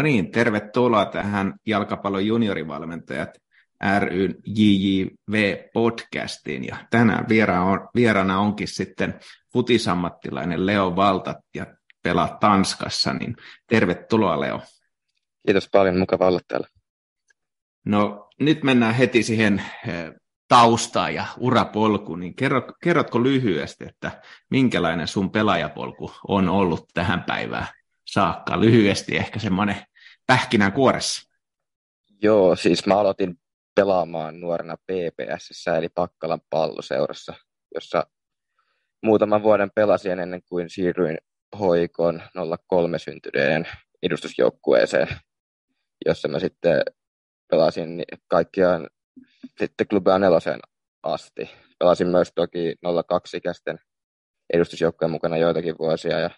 No niin, tervetuloa tähän jalkapallon juniorivalmentajat ryn JJV-podcastiin. Ja tänään vieraana onkin sitten futisammattilainen Leo Valtat ja pelaa Tanskassa, niin tervetuloa Leo. Kiitos paljon, mukava olla täällä. No nyt mennään heti siihen eh, taustaan ja urapolkuun, niin kerrot, kerrotko lyhyesti, että minkälainen sun pelaajapolku on ollut tähän päivään saakka? Lyhyesti ehkä semmoinen pähkinän kuoressa. Joo, siis mä aloitin pelaamaan nuorena PPS, eli Pakkalan palloseurassa, jossa muutaman vuoden pelasin ennen kuin siirryin hoikon 03 syntyneiden edustusjoukkueeseen, jossa mä sitten pelasin kaikkiaan sitten klubia nelosen asti. Pelasin myös toki 02-ikäisten edustusjoukkojen mukana joitakin vuosia ja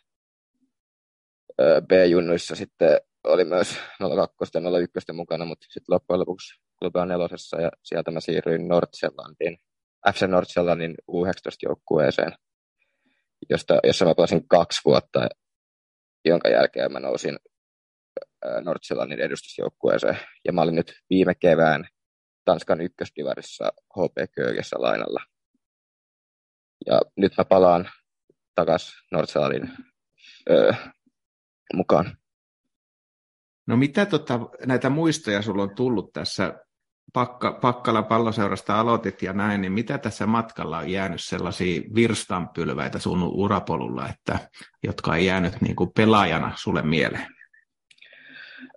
B-junnuissa sitten oli myös 02 ja 01 mukana, mutta sitten loppujen lopuksi klubia nelosessa ja sieltä mä siirryin Nordsjællandiin, FC Nordsjællandin U19-joukkueeseen, josta, jossa mä pelasin kaksi vuotta, jonka jälkeen mä nousin Nordsjællandin edustusjoukkueeseen. Ja mä olin nyt viime kevään Tanskan ykköskivarissa HP Köögessä lainalla. Ja nyt mä palaan takas Nordsjællandin öö, mukaan. No mitä tota, näitä muistoja sulla on tullut tässä Pakka, Pakkala palloseurasta aloitit ja näin, niin mitä tässä matkalla on jäänyt sellaisia virstanpylväitä sun urapolulla, että, jotka ei jäänyt niin kuin pelaajana sulle mieleen?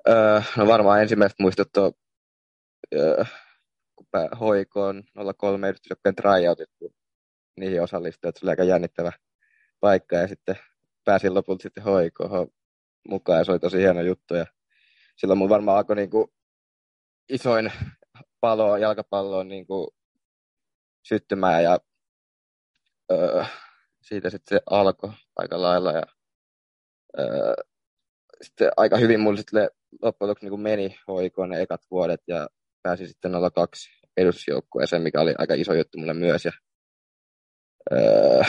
Öö, no varmaan ensimmäiset muistot on, öö, kun hoikoon 03 edustusjoukkojen tryoutit, kun niihin osallistui, että se oli aika jännittävä paikka ja sitten pääsin lopulta sitten hoikoon mukaan ja se oli tosi hieno juttu ja silloin mun varmaan alkoi niin kuin isoin palo jalkapalloon niin kuin syttymään ja öö, siitä sitten se alkoi aika lailla ja öö, sitten aika hyvin mulle sitten loppujen lopuksi niin meni hoikoon ne ekat vuodet ja pääsi sitten 02 edustusjoukkueeseen, mikä oli aika iso juttu mulle myös. Ja, öö,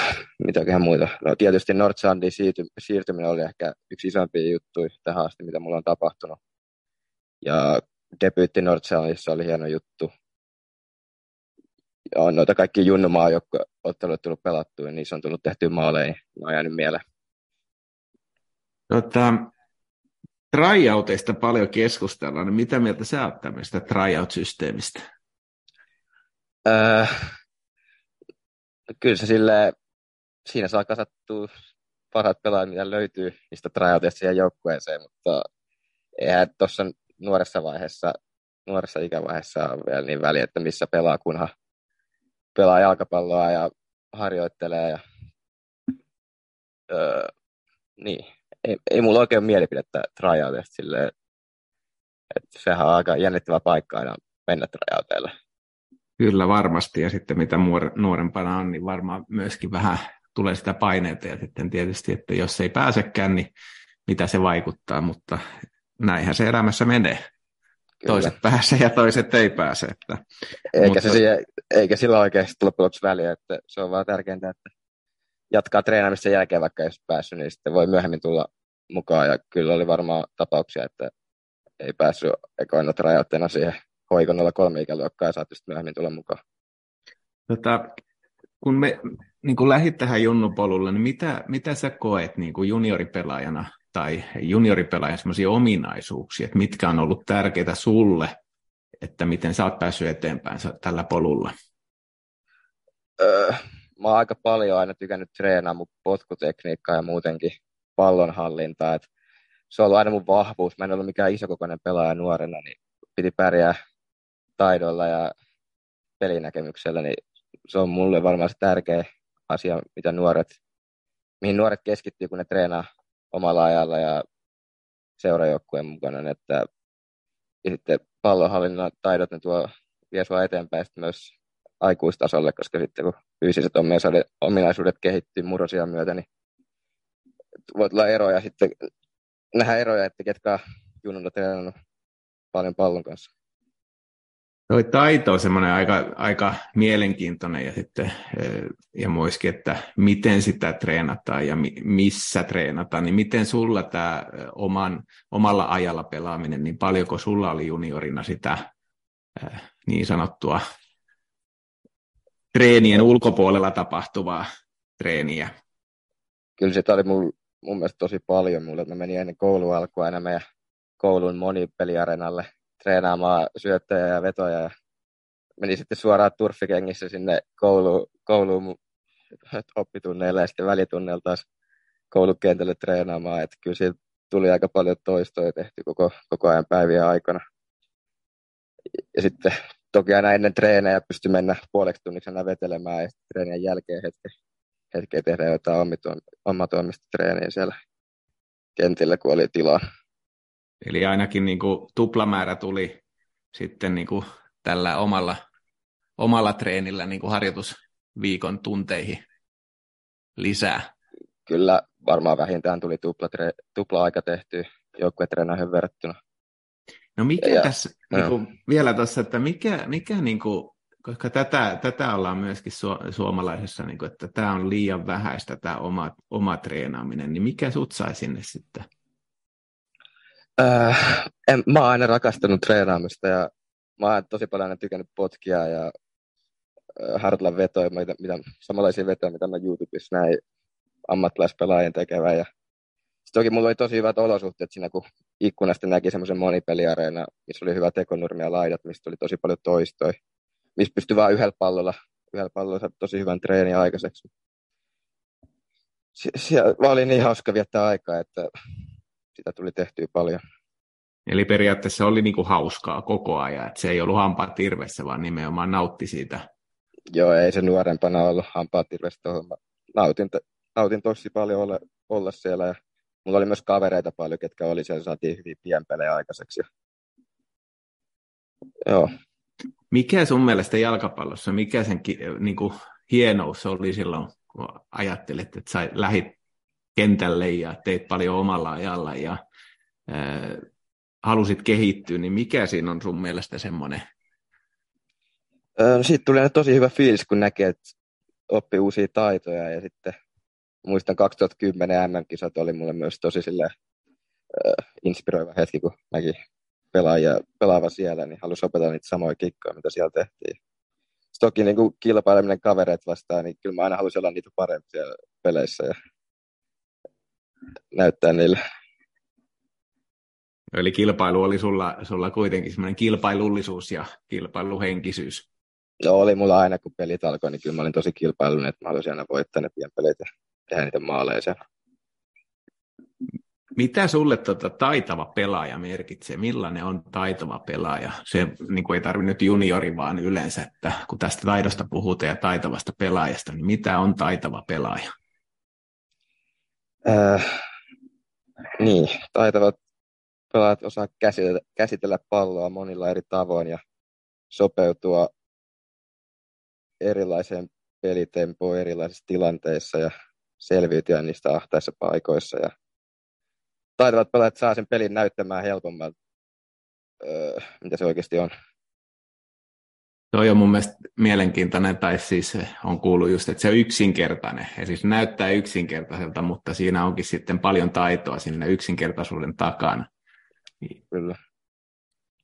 mitäköhän muita. No tietysti Nordsandin siirtyminen oli ehkä yksi isompia juttuja tähän asti, mitä mulla on tapahtunut. Ja debyytti Nordsjællandissa oli hieno juttu. Ja noita kaikki junnumaa, jotka ottelut tullut pelattua, niin niissä on tullut tehty maaleja, ne on jäänyt mieleen. Tota, tryouteista paljon keskustellaan, niin mitä mieltä sä oot tämmöistä tryout-systeemistä? Öö, kyllä se sille, siinä saa kasattua parhaat pelaajat, mitä löytyy niistä tryouteista siihen joukkueeseen, mutta eihän tuossa nuoressa vaiheessa, nuoressa ikävaiheessa on vielä niin väliä, että missä pelaa, kunhan pelaa jalkapalloa ja harjoittelee. Ja, öö, niin, ei, ei mulla oikein mielipidettä tryoutista silleen, että sehän on aika jännittävä paikka aina mennä tryouteille. Kyllä varmasti, ja sitten mitä nuorempana on, niin varmaan myöskin vähän tulee sitä paineita, ja sitten tietysti, että jos ei pääsekään, niin mitä se vaikuttaa, mutta näinhän se elämässä menee. Kyllä. Toiset pääsee ja toiset ei pääse. Että, eikä, mutta... se siihen, eikä sillä oikeasti loppujen lopuksi väliä, että se on vaan tärkeintä, että jatkaa treenaamista jälkeen, vaikka ei päässyt, niin sitten voi myöhemmin tulla mukaan. Ja kyllä oli varmaan tapauksia, että ei päässyt ekoina rajoitteena siihen hoikonolla kolme ikäluokkaa ja saattoi sitten myöhemmin tulla mukaan. Tota, kun me niin kun lähdit tähän junnupolulle, niin mitä, mitä sä koet niin kuin junioripelaajana tai junioripelaajan sellaisia ominaisuuksia, että mitkä on ollut tärkeitä sulle, että miten sä oot päässyt eteenpäin tällä polulla? Öö, mä oon aika paljon aina tykännyt treenaa mun potkutekniikkaa ja muutenkin pallonhallintaa. Et se on ollut aina mun vahvuus. Mä en ollut mikään isokokoinen pelaaja nuorena, niin piti pärjää taidolla ja pelinäkemyksellä, niin se on mulle varmaan se tärkeä asia, mitä nuoret, mihin nuoret keskittyy, kun ne treenaa omalla ajalla ja seurajoukkueen mukana, että ja sitten pallonhallinnan taidot ne tuo, vie sua eteenpäin myös aikuistasolle, koska sitten kun fyysiset ominaisuudet kehittyy murrosia myötä, niin voi tulla eroja sitten, nähdä eroja, että ketkä on junnuna treenannut paljon pallon kanssa. Toi taito on semmoinen aika, aika mielenkiintoinen ja sitten ja muiskin, että miten sitä treenataan ja missä treenataan, niin miten sulla tämä oman, omalla ajalla pelaaminen, niin paljonko sulla oli juniorina sitä niin sanottua treenien ulkopuolella tapahtuvaa treeniä? Kyllä sitä oli mun, mun mielestä tosi paljon mulle. Mä menin ennen koulua alkua aina meidän koulun monipeliarenalle treenaamaan syöttöjä ja vetoja. Ja meni sitten suoraan turfikengissä sinne koulu, kouluun oppitunneille ja sitten välitunnella taas koulukentälle treenaamaan. Että kyllä siitä tuli aika paljon toistoja tehty koko, koko ajan päivien aikana. Ja sitten toki aina ennen treenejä pystyi mennä puoleksi tunniksi aina vetelemään ja treenien jälkeen hetken, hetken tehdä jotain omatoimista treeniä siellä kentillä, kun oli tilaa. Eli ainakin niin kuin tuplamäärä tuli sitten niin kuin tällä omalla, omalla treenillä niin kuin harjoitusviikon tunteihin lisää. Kyllä, varmaan vähintään tuli tupla, tupla-aika tehty joukkuetreeneihin verrattuna. No mikä ja, tässä, ja, niin kuin, vielä tuossa, että mikä, mikä niin kuin, koska tätä, tätä ollaan myöskin su, suomalaisessa, niin kuin, että tämä on liian vähäistä tämä oma, oma treenaaminen, niin mikä sut sai sinne sitten? Äh, en, mä oon aina rakastanut treenaamista ja mä oon tosi paljon aina tykännyt potkia ja äh, harjoitella vetoja, mitä, mitä, samanlaisia vetoja, mitä mä YouTubessa näin ammattilaispelaajien tekevän. Ja toki mulla oli tosi hyvät olosuhteet siinä, kun ikkunasta näki semmoisen monipeliareena, missä oli hyvä tekonurmi ja laidat, mistä oli tosi paljon toistoja, missä pystyi vain yhdellä pallolla, yhdellä pallolla tosi hyvän treenin aikaiseksi. Siellä oli niin hauska viettää aikaa, että sitä tuli tehtyä paljon. Eli periaatteessa oli niinku hauskaa koko ajan, että se ei ollut hampaat tirvessä, vaan nimenomaan nautti siitä. Joo, ei se nuorempana ollut hampaat tirvessä tuohon. Nautin, nautin tosi paljon olla, olla siellä ja mulla oli myös kavereita paljon, ketkä oli siellä, saatiin hyvin pienpelejä aikaiseksi. Joo. Mikä sun mielestä jalkapallossa, mikä sen niin kuin, hienous oli silloin, kun ajattelet, että sä lähit kentälle ja teit paljon omalla ajalla ja ää, halusit kehittyä, niin mikä siinä on sun mielestä semmoinen? No, siitä tuli tosi hyvä fiilis, kun näkee, että oppi uusia taitoja ja sitten muistan 2010 MM-kisat oli mulle myös tosi sille, äh, inspiroiva hetki, kun näki pelaajia pelaava siellä, niin halusi opetella niitä samoja kikkoja, mitä siellä tehtiin. Sitten toki niin kuin kilpaileminen kavereet vastaan, niin kyllä mä aina halusin olla niitä parempia peleissä ja näyttää niille. Eli kilpailu oli sulla, sulla kuitenkin semmoinen kilpailullisuus ja kilpailuhenkisyys. Joo, oli mulla aina, kun pelit alkoi, niin kyllä mä olin tosi kilpailullinen, että mä haluaisin aina voittaa ne pienpelit ja tehdä niitä maaleja siellä. Mitä sulle tota, taitava pelaaja merkitsee? Millainen on taitava pelaaja? Se niin kuin ei tarvitse nyt juniori, vaan yleensä, että kun tästä taidosta puhutaan ja taitavasta pelaajasta, niin mitä on taitava pelaaja? Äh, niin, taitavat pelaajat osaa käsitellä, käsitellä palloa monilla eri tavoin ja sopeutua erilaiseen pelitempoon erilaisissa tilanteissa ja selviytyä niistä ahtaissa paikoissa. Ja taitavat pelaajat saa sen pelin näyttämään helpommalta, öö, mitä se oikeasti on. Toi on mun mielestä mielenkiintoinen, tai siis on kuullut just, että se on yksinkertainen. Ja siis näyttää yksinkertaiselta, mutta siinä onkin sitten paljon taitoa sinne yksinkertaisuuden takana. Kyllä.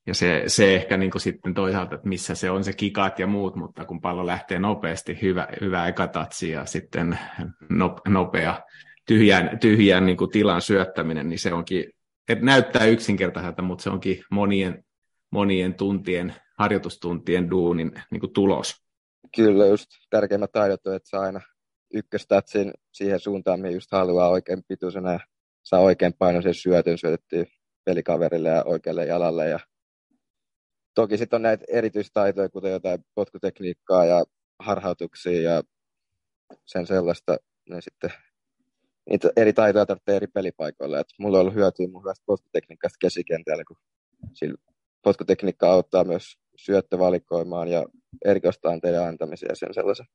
Ja se, se ehkä niin kuin sitten toisaalta, että missä se on se kikat ja muut, mutta kun pallo lähtee nopeasti, hyvä, hyvä ekatatsi ja sitten nopea tyhjän, tyhjän niin kuin tilan syöttäminen, niin se onkin, että näyttää yksinkertaiselta, mutta se onkin monien, monien tuntien, harjoitustuntien duunin niin kuin tulos. Kyllä, just tärkeimmät taidot on, että saa aina ykköstatsin siihen suuntaan, mihin just haluaa oikein pituisena ja saa oikein painoisen syötön syötettyä pelikaverille ja oikealle jalalle ja Toki sitten on näitä erityistaitoja, kuten jotain potkutekniikkaa ja harhautuksia ja sen sellaista. Ne sitten, niitä eri taitoja tarvitsee eri pelipaikoilla. Et mulla on ollut hyötyä mun hyvästä potkutekniikasta käsikentällä, kun potkutekniikka auttaa myös syöttövalikoimaan ja erikoistaanteiden antamisen ja sen sellaisen.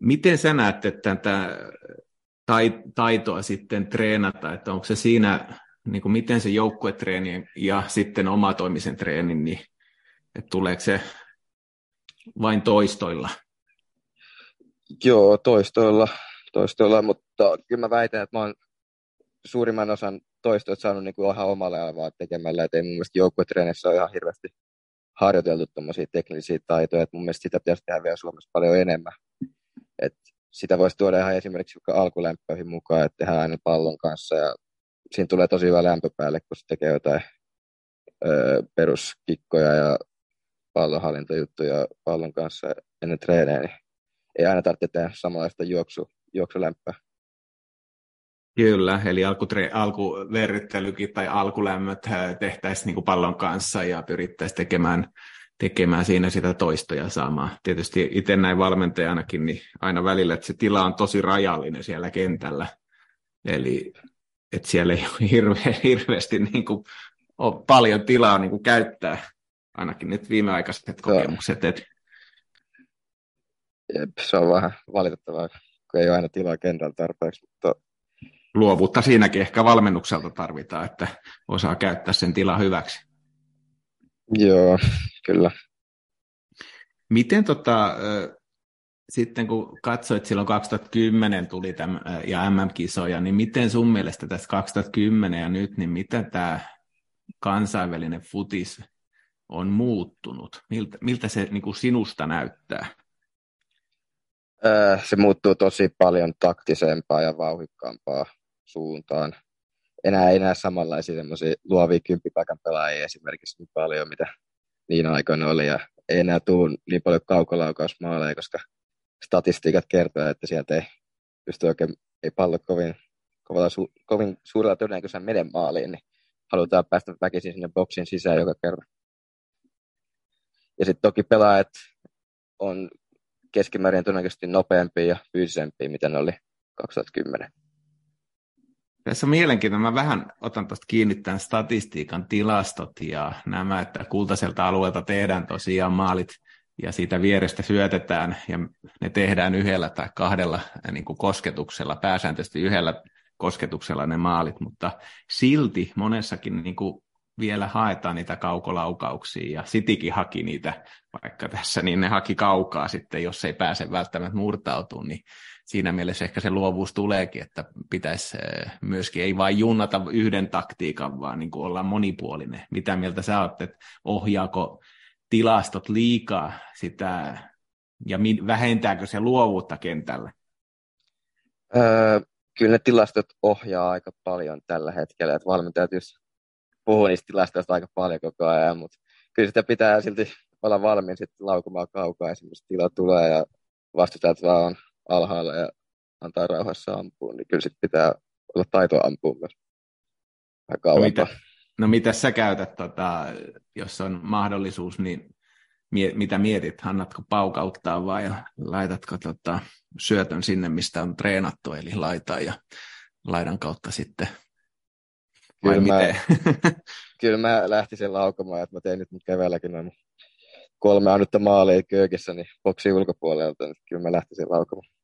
Miten sä näet, että tätä taitoa sitten treenata, että onko se siinä niin kuin miten se joukkuetreenien ja sitten omatoimisen treenin, niin että tuleeko se vain toistoilla? Joo, toistoilla, toistoilla, mutta kyllä mä väitän, että mä oon suurimman osan toistoista saanut niin kuin ihan omalle aivan tekemällä, että ei mun mielestä joukkuetreenissä ole ihan hirveästi harjoiteltu tuommoisia teknisiä taitoja, että mun mielestä sitä pitäisi tehdä vielä Suomessa paljon enemmän. Et sitä voisi tuoda ihan esimerkiksi alkulämpöihin mukaan, että tehdään aina pallon kanssa ja siinä tulee tosi hyvä lämpö päälle, kun se tekee jotain ö, peruskikkoja ja pallonhallintajuttuja pallon kanssa ennen treenejä, niin ei aina tarvitse tehdä samanlaista juoksu, juoksulämpöä. Kyllä, eli alkutre- alkuverryttelykin tai alkulämmöt tehtäisiin niin pallon kanssa ja pyrittäisiin tekemään, tekemään siinä sitä toistoja saamaan. Tietysti itse näin valmentajanakin, niin aina välillä, että se tila on tosi rajallinen siellä kentällä. Eli että siellä ei ole hirve, hirveästi niin kuin, ole paljon tilaa niin kuin käyttää, ainakin nyt viimeaikaiset kokemukset. Että... Jep, se on vähän valitettavaa, kun ei ole aina tilaa kentällä tarpeeksi, mutta luovuutta siinäkin ehkä valmennukselta tarvitaan, että osaa käyttää sen tila hyväksi. Joo, kyllä. Miten tota, sitten kun katsoit silloin 2010 tuli tämän, ja MM-kisoja, niin miten sun mielestä tässä 2010 ja nyt, niin miten tämä kansainvälinen futis on muuttunut? Miltä, miltä se niin kuin sinusta näyttää? Se muuttuu tosi paljon taktisempaa ja vauhikkaampaa suuntaan. Enää ei näe samanlaisia semmoisia luovia kymppipaikan pelaajia esimerkiksi niin paljon, mitä niin aikoina oli. Ja ei enää tule niin paljon kaukolaukausmaaleja, koska statistiikat kertoo, että sieltä ei pysty oikein, ei pallo kovin, kovalla, su, kovin suurella todennäköisellä mene maaliin, niin halutaan päästä väkisin sinne boksin sisään joka kerta. Ja sitten toki pelaajat on keskimäärin todennäköisesti nopeampia ja fyysisempiä, mitä ne oli 2010. Tässä on mielenkiintoista. Mä vähän otan tuosta kiinni tämän statistiikan tilastot ja nämä, että kultaiselta alueelta tehdään tosiaan maalit ja siitä vierestä syötetään ja ne tehdään yhdellä tai kahdella niin kuin kosketuksella, pääsääntöisesti yhdellä kosketuksella ne maalit, mutta silti monessakin niin kuin vielä haetaan niitä kaukolaukauksia ja Sitikin haki niitä vaikka tässä, niin ne haki kaukaa sitten, jos ei pääse välttämättä murtautumaan, niin siinä mielessä ehkä se luovuus tuleekin, että pitäisi eh, myöskin ei vain junnata yhden taktiikan, vaan niin kuin olla monipuolinen. Mitä mieltä sä oot, että ohjaako tilastot liikaa sitä ja vähentääkö se luovuutta kentällä? Öö, kyllä ne tilastot ohjaa aika paljon tällä hetkellä, että valmentajat just puhuu niistä tilastoista aika paljon koko ajan, mutta kyllä sitä pitää silti olla valmiin sitten laukumaan kaukaa, esimerkiksi tila tulee ja vastustajat vaan on alhaalla ja antaa rauhassa ampua, niin kyllä sitten pitää olla taito ampua myös no, mitä, no mitä sä käytät, tota, jos on mahdollisuus, niin mie, mitä mietit? Annatko paukauttaa vai laitatko tota, syötön sinne, mistä on treenattu, eli laitaan ja laidan kautta sitten Vai kyllä, miten? Mä, kyllä mä lähtisin laukamaan, että mä tein nyt keväälläkin noin kolme ainutta maalia köökissä, niin boksi ulkopuolelta, niin kyllä mä lähtisin laukamaan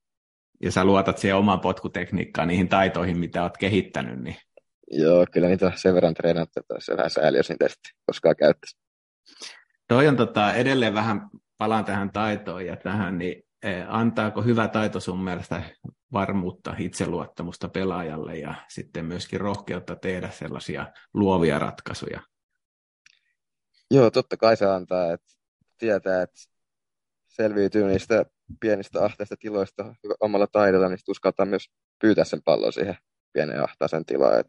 ja sä luotat siihen omaan potkutekniikkaan, niihin taitoihin, mitä oot kehittänyt. Niin... Joo, kyllä niitä sen verran treenattu, että se vähän sääli, jos niitä sitten koskaan käyttäisi. Toi on tota, edelleen vähän, palaan tähän taitoon ja tähän, niin eh, antaako hyvä taito sun mielestä varmuutta, itseluottamusta pelaajalle ja sitten myöskin rohkeutta tehdä sellaisia luovia ratkaisuja? Joo, totta kai se antaa, että tietää, että selviytyy niistä pienistä ahteista tiloista omalla taidolla, niin uskaltaa myös pyytää sen pallon siihen pienen ahtaisen tilaan. Et,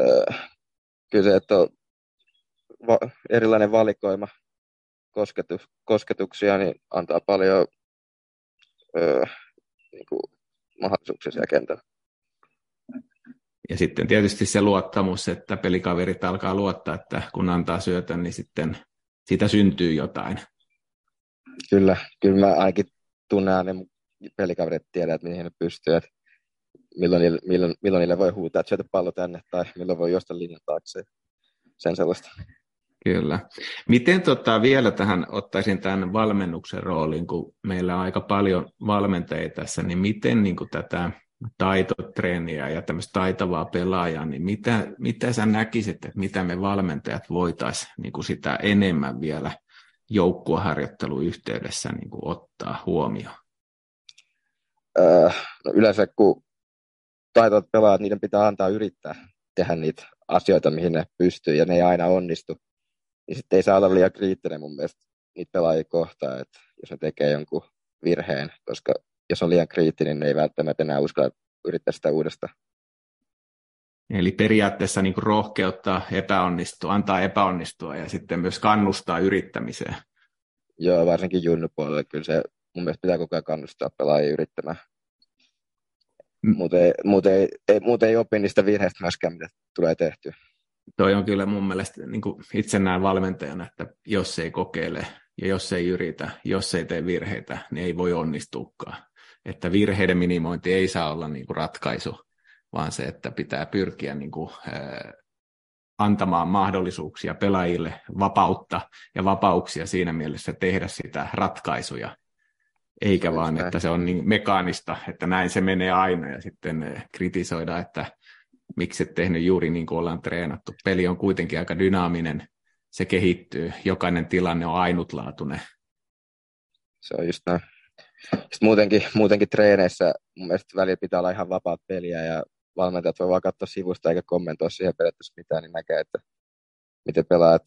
öö, kyllä se, että on va- erilainen valikoima kosketus, kosketuksia, niin antaa paljon öö, niin kuin mahdollisuuksia siellä kentällä. Ja sitten tietysti se luottamus, että pelikaverit alkaa luottaa, että kun antaa syötön, niin sitten siitä syntyy jotain kyllä, kyllä mä ainakin tunnen ne pelikaverit tiedä, että mihin ne pystyy, että milloin milloin, milloin niille voi huutaa, että syötä pallo tänne, tai milloin voi juosta linjan taakse, sen sellaista. Kyllä. Miten tota, vielä tähän ottaisin tämän valmennuksen roolin, kun meillä on aika paljon valmentajia tässä, niin miten niin kuin tätä taitotreeniä ja tämmöistä taitavaa pelaajaa, niin mitä, mitä sä näkisit, että mitä me valmentajat voitaisiin niin kuin sitä enemmän vielä joukkueharjoittelun yhteydessä niin kuin ottaa huomioon? Öö, no yleensä kun taitavat pelaajat, niiden pitää antaa yrittää tehdä niitä asioita, mihin ne pystyy, ja ne ei aina onnistu. Niin sitten ei saa olla liian kriittinen mun mielestä niitä pelaajia kohtaan, että jos ne tekee jonkun virheen, koska jos on liian kriittinen, niin ei välttämättä enää uskalla yrittää sitä uudestaan. Eli periaatteessa niin rohkeuttaa epäonnistua, antaa epäonnistua ja sitten myös kannustaa yrittämiseen. Joo, varsinkin junnupuolella. Kyllä se mun mielestä pitää koko ajan kannustaa pelaajia yrittämään. Mm. Muuten ei, muuten, ei, ei, muuten ei opi niistä virheistä myöskään, mitä tulee tehtyä. Toi on kyllä mun mielestä niin kuin itse näen valmentajana, että jos ei kokeile ja jos ei yritä, jos ei tee virheitä, niin ei voi onnistukaan. Että virheiden minimointi ei saa olla niin kuin ratkaisu, vaan se, että pitää pyrkiä niin kuin, antamaan mahdollisuuksia pelaajille vapautta ja vapauksia siinä mielessä tehdä sitä ratkaisuja, eikä vaan, näin. että se on niin mekaanista, että näin se menee aina ja sitten kritisoida, että miksi et tehnyt juuri niin kuin ollaan treenattu. Peli on kuitenkin aika dynaaminen, se kehittyy, jokainen tilanne on ainutlaatuinen. Se on just näin. Sitten muutenkin, muutenkin treeneissä mun mielestä välillä pitää olla ihan vapaat peliä ja valmentajat voi vaan katsoa sivusta eikä kommentoida siihen periaatteessa mitään, niin näkee, että miten pelaajat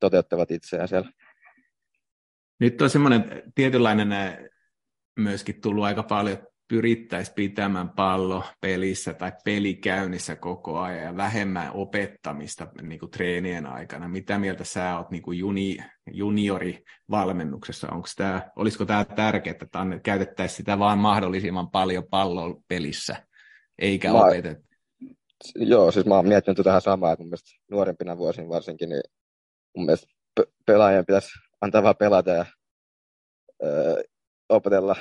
toteuttavat itseään siellä. Nyt on semmoinen tietynlainen myöskin tullut aika paljon, pyrittäisiin pitämään pallo pelissä tai pelikäynnissä koko ajan ja vähemmän opettamista niin kuin treenien aikana. Mitä mieltä sä oot niin kuin juni, juniorivalmennuksessa? Onko tämä, olisiko tämä tärkeää, että käytettäisiin sitä vaan mahdollisimman paljon palloa pelissä, eikä mä, opeteta? Joo, siis mä oon miettinyt tähän samaa, että mun mielestä nuorempina vuosina varsinkin, niin mun mielestä pelaajien pitäisi antaa vaan pelata ja öö, opetella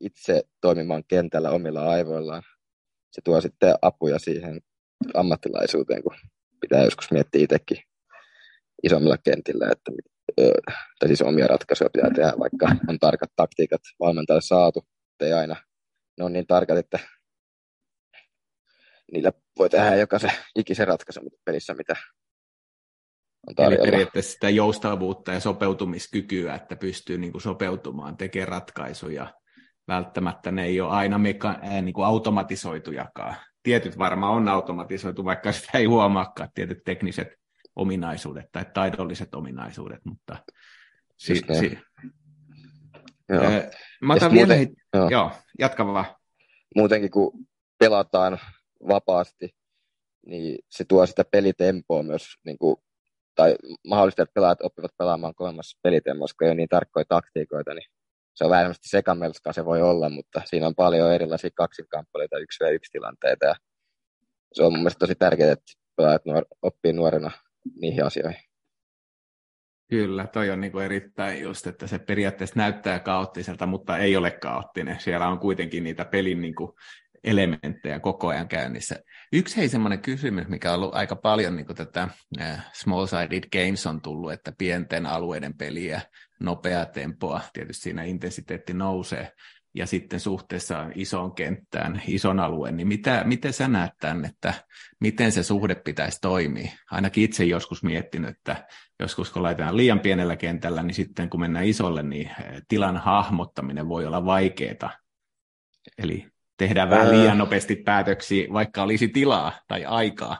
itse toimimaan kentällä omilla aivoillaan. Se tuo sitten apuja siihen ammattilaisuuteen, kun pitää joskus miettiä itsekin isommilla kentillä, että tai siis omia ratkaisuja pitää tehdä, vaikka on tarkat taktiikat valmentajalle saatu, ei aina ne on niin tarkat, että niillä voi tehdä jokaisen ikisen ratkaisun pelissä, mitä on tarjolla. Eli periaatteessa sitä joustavuutta ja sopeutumiskykyä, että pystyy niin kuin sopeutumaan, tekemään ratkaisuja välttämättä ne ei ole aina meka- äh, niin kuin automatisoitujakaan. Tietyt varmaan on automatisoitu, vaikka sitä ei huomaakaan, tietyt tekniset ominaisuudet tai taidolliset ominaisuudet, mutta si- si- Joo. Mä otan vielä, muuten, joo. joo, jatka vaan. Muutenkin kun pelataan vapaasti, niin se tuo sitä pelitempoa myös, niin kuin, tai mahdollisesti, että pelaajat oppivat pelaamaan kolmassa pelitempoa, koska ei ole niin tarkkoja taktiikoita, niin se on vähän sekamelskaa se voi olla, mutta siinä on paljon erilaisia kaksinkamppaleita, yksi ja yksi tilanteita. Ja se on mun mielestä tosi tärkeää, että pelaajat nuor- oppii nuorena niihin asioihin. Kyllä, toi on niin erittäin just, että se periaatteessa näyttää kaoottiselta, mutta ei ole kaoottinen. Siellä on kuitenkin niitä pelin niin kuin elementtejä koko ajan käynnissä. Yksi hei semmoinen kysymys, mikä on ollut aika paljon niin tätä small-sided games on tullut, että pienten alueiden peliä, nopeaa tempoa, tietysti siinä intensiteetti nousee, ja sitten suhteessa isoon kenttään, ison alueen, niin mitä, miten sä näet tämän, että miten se suhde pitäisi toimia? Ainakin itse joskus miettinyt, että joskus kun laitetaan liian pienellä kentällä, niin sitten kun mennään isolle, niin tilan hahmottaminen voi olla vaikeaa. Eli tehdään vähän liian nopeasti päätöksiä, vaikka olisi tilaa tai aikaa.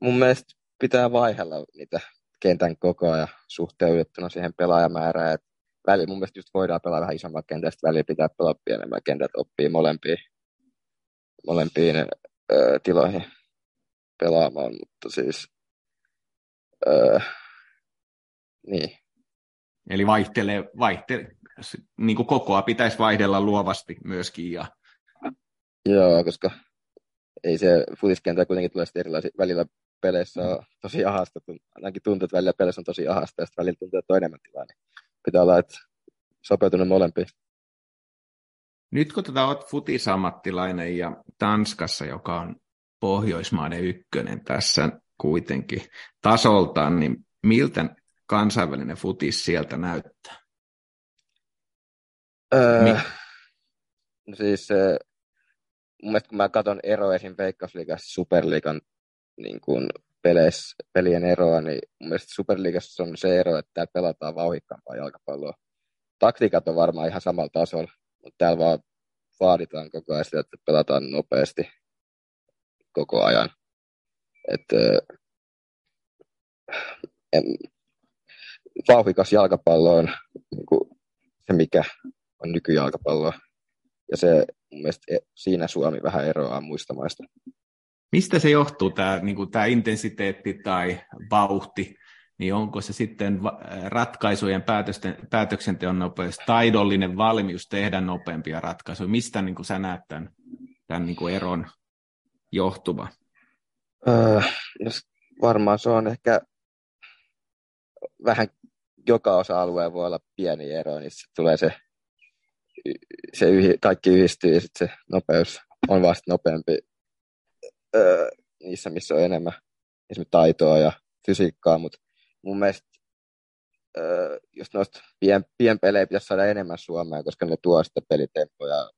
Mun mielestä pitää vaihella niitä kentän kokoa ja suhteutettuna siihen pelaajamäärään. Et välillä mun mielestä just voidaan pelaa vähän isomman kentän, välillä pitää pelaa pienemmän kentän, että oppii molempiin, molempiin ö, tiloihin pelaamaan, mutta siis ö, niin. Eli vaihtelee, vaihtelee, niin kuin kokoa pitäisi vaihdella luovasti myöskin. Ja... Joo, koska ei se futiskenttä kuitenkin tulee erilaisia. Välillä peleissä on tosi ahasta, ainakin tuntuu, että välillä peleissä on tosi ahasta ja sitten välillä tuntuu, että on enemmän tilaa. Niin pitää olla, että sopeutunut molempiin. Nyt kun tätä olet futisammattilainen ja Tanskassa, joka on Pohjoismaiden ykkönen tässä kuitenkin tasoltaan, niin miltä kansainvälinen futis sieltä näyttää? Öö, no siis mun mielestä kun mä katson eroa esim. Veikkausliigassa Superliigan niin kuin peleissä, pelien eroa, niin mun mielestä Superliigassa on se ero, että täällä pelataan vauhikkaampaa jalkapalloa. Taktiikat on varmaan ihan samalla tasolla, mutta täällä vaan vaaditaan koko ajan sitä, että pelataan nopeasti koko ajan. Että, en, vauhikas jalkapallo on niin kuin se, mikä on nykyjalkapalloa. Ja se mun mielestä e, siinä Suomi vähän eroaa muista maista. Mistä se johtuu, tämä, niin kuin, tämä intensiteetti tai vauhti? Niin onko se sitten ratkaisujen päätösten, päätöksenteon nopeus, taidollinen valmius tehdä nopeampia ratkaisuja? Mistä niin kuin sä näet tämän, tämän niin kuin eron johtuva? Öö, varmaan se on ehkä vähän joka osa-alueen voi olla pieni ero, niin sitten tulee se, se yhi, kaikki yhdistyy ja sitten se nopeus on vasta nopeampi öö, niissä, missä on enemmän esimerkiksi taitoa ja fysiikkaa, mutta mun mielestä öö, just noista pien, pienpelejä pitäisi saada enemmän Suomeen, koska ne tuo sitä pelitempoa ja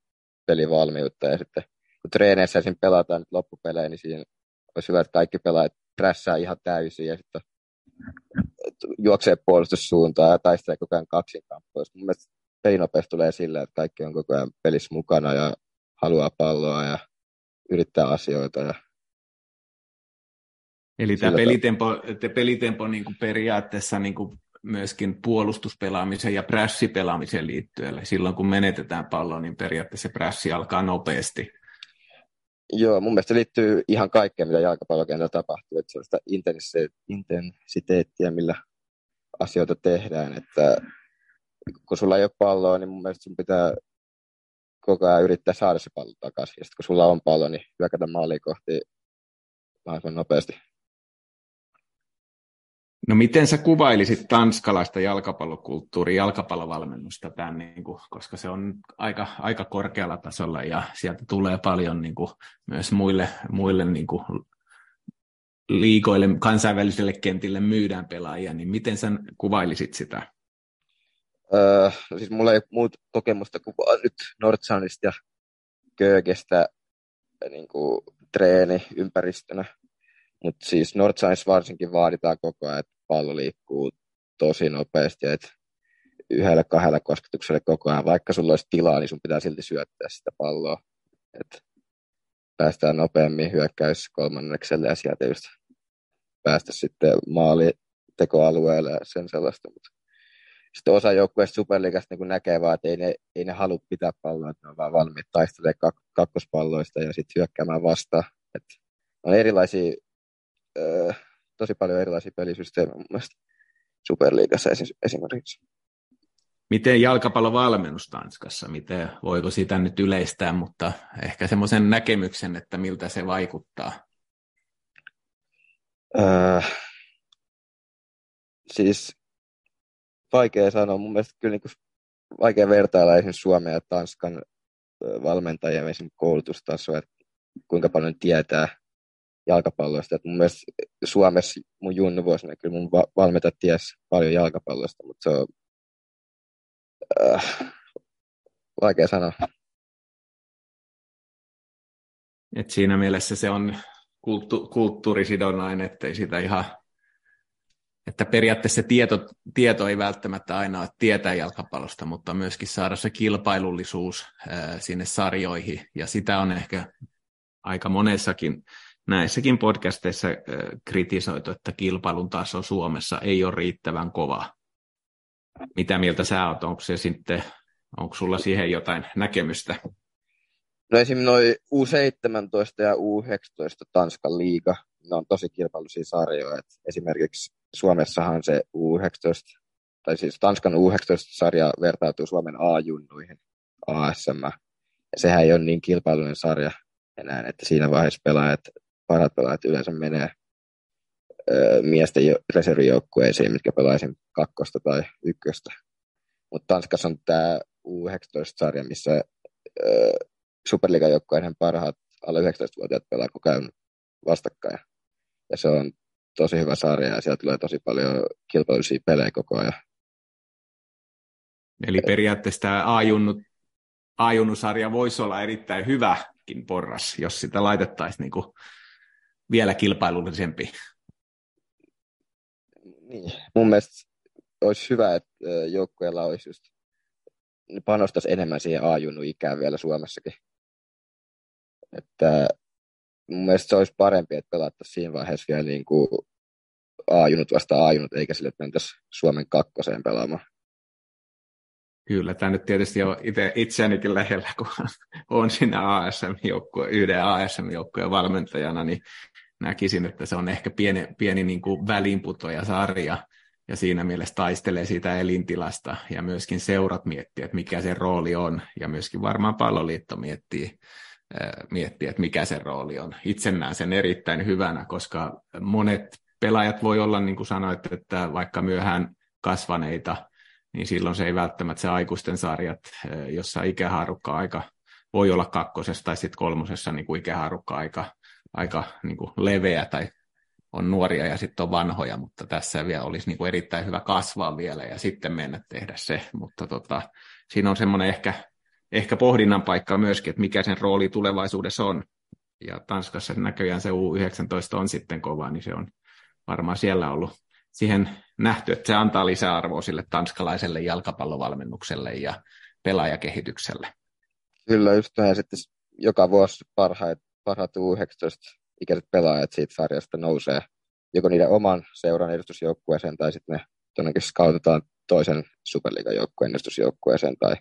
pelivalmiutta ja sitten kun treeneissä esim. pelataan nyt loppupelejä, niin siinä olisi hyvä, että kaikki pelaajat prässää ihan täysin ja sitten juoksee puolustussuuntaan ja taistelee koko ajan kaksinkamppoja. Mun mielestä pelinopeus tulee sillä, että kaikki on koko ajan pelissä mukana ja haluaa palloa ja yrittää asioita. Ja Eli tämä pelitempo, te pelitempo niin kuin periaatteessa niin kuin myöskin puolustuspelaamiseen ja prässipelaamiseen liittyen. Silloin kun menetetään pallo, niin periaatteessa prässi alkaa nopeasti. Joo, mun mielestä se liittyy ihan kaikkeen, mitä jalkapallokentällä tapahtuu. Että se on sitä intensiteettiä, millä asioita tehdään. Että kun sulla ei ole palloa, niin mun mielestä sun pitää koko ajan yrittää saada se pallo takaisin. Ja sitten kun sulla on pallo, niin hyökätä maaliin kohti mahdollisimman nopeasti. No miten sä kuvailisit tanskalaista jalkapallokulttuuria, jalkapallovalmennusta tämän, niin kuin, koska se on aika, aika korkealla tasolla ja sieltä tulee paljon niin kuin, myös muille, muille niin kuin, liikoille, kansainväliselle kentille myydään pelaajia, niin miten sä kuvailisit sitä? Öö, no siis mulla ei ole muuta kokemusta kuin nyt Nordsanista ja Köögestä niin kuin treeni ympäristönä. Mutta siis Nordscience varsinkin vaaditaan koko ajan, että pallo liikkuu tosi nopeasti, että yhdellä kahdella kosketuksella koko ajan, vaikka sulla olisi tilaa, niin sun pitää silti syöttää sitä palloa. että päästään nopeammin hyökkäys kolmannekselle ja sieltä just päästä sitten maalitekoalueelle ja sen sellaista. Mutta sitten osa joukkueista Superliigasta niin näkee vaan, että ei ne, ei ne halua pitää palloa, että ne on vaan valmiit taistelemaan kak- kakkospalloista ja sitten hyökkäämään vastaan. Et on erilaisia, öö, tosi paljon erilaisia pelisysteemejä mun mielestä Superliigassa esimerkiksi. Miten jalkapallovalmennus Tanskassa, miten, voiko sitä nyt yleistää, mutta ehkä semmoisen näkemyksen, että miltä se vaikuttaa? Öö, siis vaikea sanoa. Mun mielestä kyllä niin vaikea vertailla esimerkiksi Suomen ja Tanskan valmentajien esimerkiksi koulutustasoa, että kuinka paljon tietää jalkapallosta. Että mun mielestä Suomessa mun junnuvuosina kyllä mun valmentaja ties paljon jalkapallosta, mutta se on äh, vaikea sanoa. Et siinä mielessä se on kulttu- kulttuurisidonnainen, ettei sitä ihan että periaatteessa se tieto, tieto ei välttämättä aina ole tietää jalkapallosta, mutta myöskin saada se kilpailullisuus sinne sarjoihin, ja sitä on ehkä aika monessakin näissäkin podcasteissa kritisoitu, että kilpailun taso Suomessa ei ole riittävän kova. Mitä mieltä sä oot? Onko se sitten, onko sulla siihen jotain näkemystä? No esimerkiksi noin U17 ja U19 Tanskan liiga, ne on tosi kilpailuisia sarjoja. Et esimerkiksi Suomessahan se U19, tai siis Tanskan U19-sarja vertautuu Suomen A-junnuihin, ASM. Ja sehän ei ole niin kilpailuinen sarja enää, että siinä vaiheessa pelaajat, parat pelaajat yleensä menee ö, miesten reservijoukkueisiin, mitkä pelaa kakkosta tai ykköstä. Mutta Tanskassa on tämä U19-sarja, missä Superliga-joukkueiden parhaat alle 19-vuotiaat pelaa koko ajan vastakkain. Ja se on tosi hyvä sarja ja sieltä tulee tosi paljon kilpailullisia pelejä koko ajan. Eli periaatteessa tämä A-junnu, A-junnusarja voisi olla erittäin hyvä kolmaskin porras, jos sitä laitettaisiin niin kuin vielä kilpailullisempi. Niin, mun mielestä olisi hyvä, että joukkueella olisi just, panostaisi enemmän siihen A-junnu-ikään vielä Suomessakin. Että mun mielestä se olisi parempi, että pelattaisiin siinä vaiheessa vielä niin kuin A-junut vasta A-junut, eikä sille, että mentäisiin Suomen kakkoseen pelaamaan. Kyllä, tämä nyt tietysti on itse, itseänikin lähellä, kun on siinä ASM-joukkue, yhden ASM-joukkueen valmentajana, niin näkisin, että se on ehkä pieni, pieni niin kuin välinputoja sarja, ja siinä mielessä taistelee siitä elintilasta, ja myöskin seurat miettii, että mikä se rooli on, ja myöskin varmaan palloliitto miettii, miettii, että mikä se rooli on. Itse näen sen erittäin hyvänä, koska monet pelaajat voi olla, niin kuin sanoit, että vaikka myöhään kasvaneita, niin silloin se ei välttämättä se aikuisten sarjat, jossa ikähaarukka aika voi olla kakkosessa tai sitten kolmosessa niin kuin ikähaarukka aika, aika niin kuin leveä tai on nuoria ja sitten on vanhoja, mutta tässä vielä olisi niin kuin erittäin hyvä kasvaa vielä ja sitten mennä tehdä se, mutta tota, siinä on semmoinen ehkä, ehkä pohdinnan paikka myöskin, että mikä sen rooli tulevaisuudessa on. Ja Tanskassa näköjään se U19 on sitten kova, niin se on varmaan siellä ollut siihen nähty, että se antaa lisäarvoa sille tanskalaiselle jalkapallovalmennukselle ja pelaajakehitykselle. Kyllä, just näin. Sitten joka vuosi parhaat, parhaat U19-ikäiset pelaajat siitä sarjasta nousee joko niiden oman seuran edustusjoukkueeseen tai sitten ne todennäköisesti skautetaan toisen superliigan joukkueen edustusjoukkueeseen tai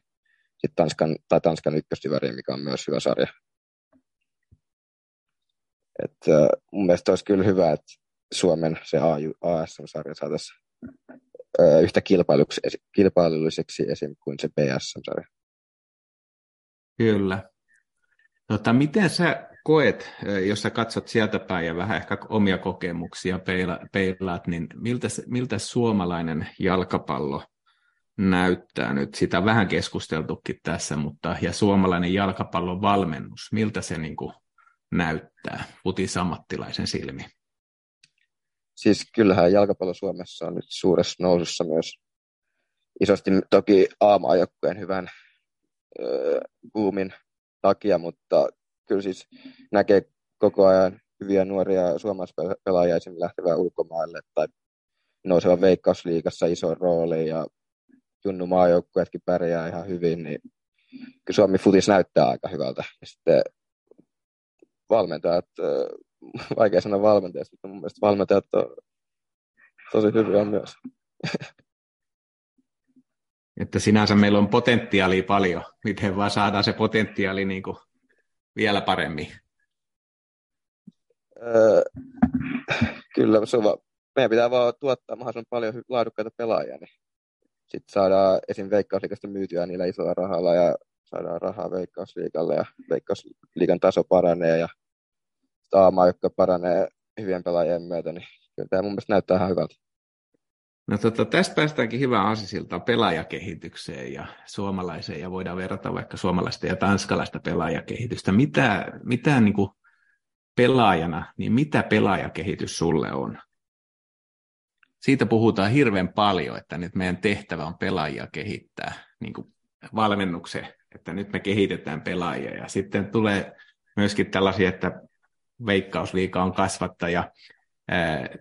sitten Tanskan, tai Tanskan ykkösdivari, mikä on myös hyvä sarja. Et, mun mielestä olisi kyllä hyvä, että Suomen se ASM-sarja saataisiin yhtä kilpailulliseksi esim. kuin se PSM-sarja. Kyllä. Tota, miten sä koet, jos sä katsot sieltä päin ja vähän ehkä omia kokemuksia peila, peilaat, niin miltä, miltä suomalainen jalkapallo näyttää nyt? Sitä on vähän keskusteltukin tässä, mutta ja suomalainen jalkapallon valmennus, miltä se niin kuin näyttää futisammattilaisen silmin? siis kyllähän jalkapallo Suomessa on nyt suuressa nousussa myös isosti toki aamaajoukkueen hyvän öö, boomin takia, mutta kyllä siis näkee koko ajan hyviä nuoria suomalaispelaajia esimerkiksi lähtevää ulkomaille tai nousevan veikkausliigassa iso rooli ja Junnu maajoukkueetkin pärjää ihan hyvin, niin kyllä Suomi futis näyttää aika hyvältä. Ja sitten valmentajat vaikea sanoa valmentajasta, mutta mun mielestä valmentajat on tosi hyviä myös. Että sinänsä meillä on potentiaalia paljon. Miten vaan saadaan se potentiaali niin kuin vielä paremmin? Öö, kyllä, se on vaan, meidän pitää vaan tuottaa mahdollisimman paljon laadukkaita pelaajia, niin sitten saadaan esim. Veikkausliikasta myytyä niillä isolla rahalla ja saadaan rahaa Veikkausliikalle ja Veikkausliikan taso paranee ja Staamaa, jotka paranee hyvien pelaajien myötä, niin kyllä tämä mun mielestä näyttää ihan hyvältä. No tota, tästä päästäänkin hyvään asisiltaan pelaajakehitykseen ja suomalaiseen, ja voidaan verrata vaikka suomalaista ja tanskalaista pelaajakehitystä. Mitä, mitä niin kuin pelaajana, niin mitä pelaajakehitys sulle on? Siitä puhutaan hirveän paljon, että nyt meidän tehtävä on pelaajia kehittää niin kuin valmennuksen, että nyt me kehitetään pelaajia, ja sitten tulee myöskin tällaisia, että Veikkausliika on kasvattaja,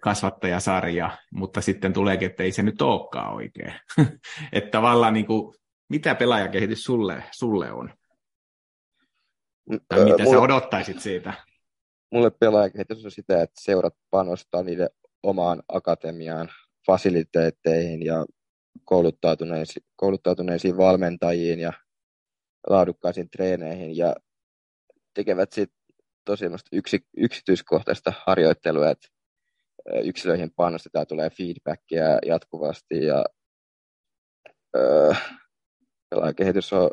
kasvattajasarja, mutta sitten tuleekin, että ei se nyt olekaan oikein. että tavallaan niin kuin, mitä pelaajakehitys sulle, sulle on? Tai mitä mulle, sä odottaisit siitä? Mulle pelaajakehitys on sitä, että seurat panostaa niiden omaan akatemiaan, fasiliteetteihin ja kouluttautuneisiin, kouluttautuneisiin valmentajiin ja laadukkaisiin treeneihin ja tekevät sitten tosi yksi, yksityiskohtaista harjoittelua, että yksilöihin panostetaan, tulee feedbackia jatkuvasti ja öö, pelaajakehitys on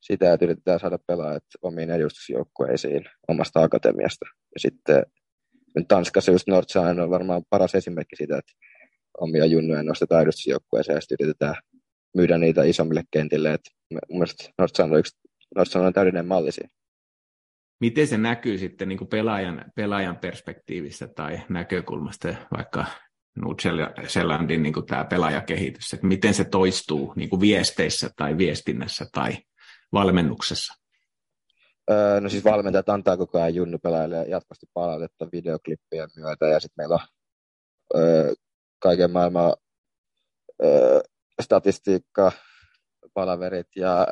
sitä, että yritetään saada pelaajat omiin edustusjoukkueisiin omasta akatemiasta. Ja sitten Tanskassa just Nordsjælland on varmaan paras esimerkki siitä, että omia junnuja nostetaan edustusjoukkueeseen ja sitten yritetään myydä niitä isommille kentille. Et mun mielestä on, yksi, Nordsjælland on täydellinen malli siinä miten se näkyy sitten niin pelaajan, pelaajan perspektiivistä tai näkökulmasta, vaikka Nutselandin niin tämä pelaajakehitys, että miten se toistuu niin viesteissä tai viestinnässä tai valmennuksessa? Öö, no siis valmentajat antaa koko ajan junnupelaajille jatkuvasti palautetta videoklippien myötä ja sitten meillä on öö, kaiken maailman öö, statistiikka, palaverit ja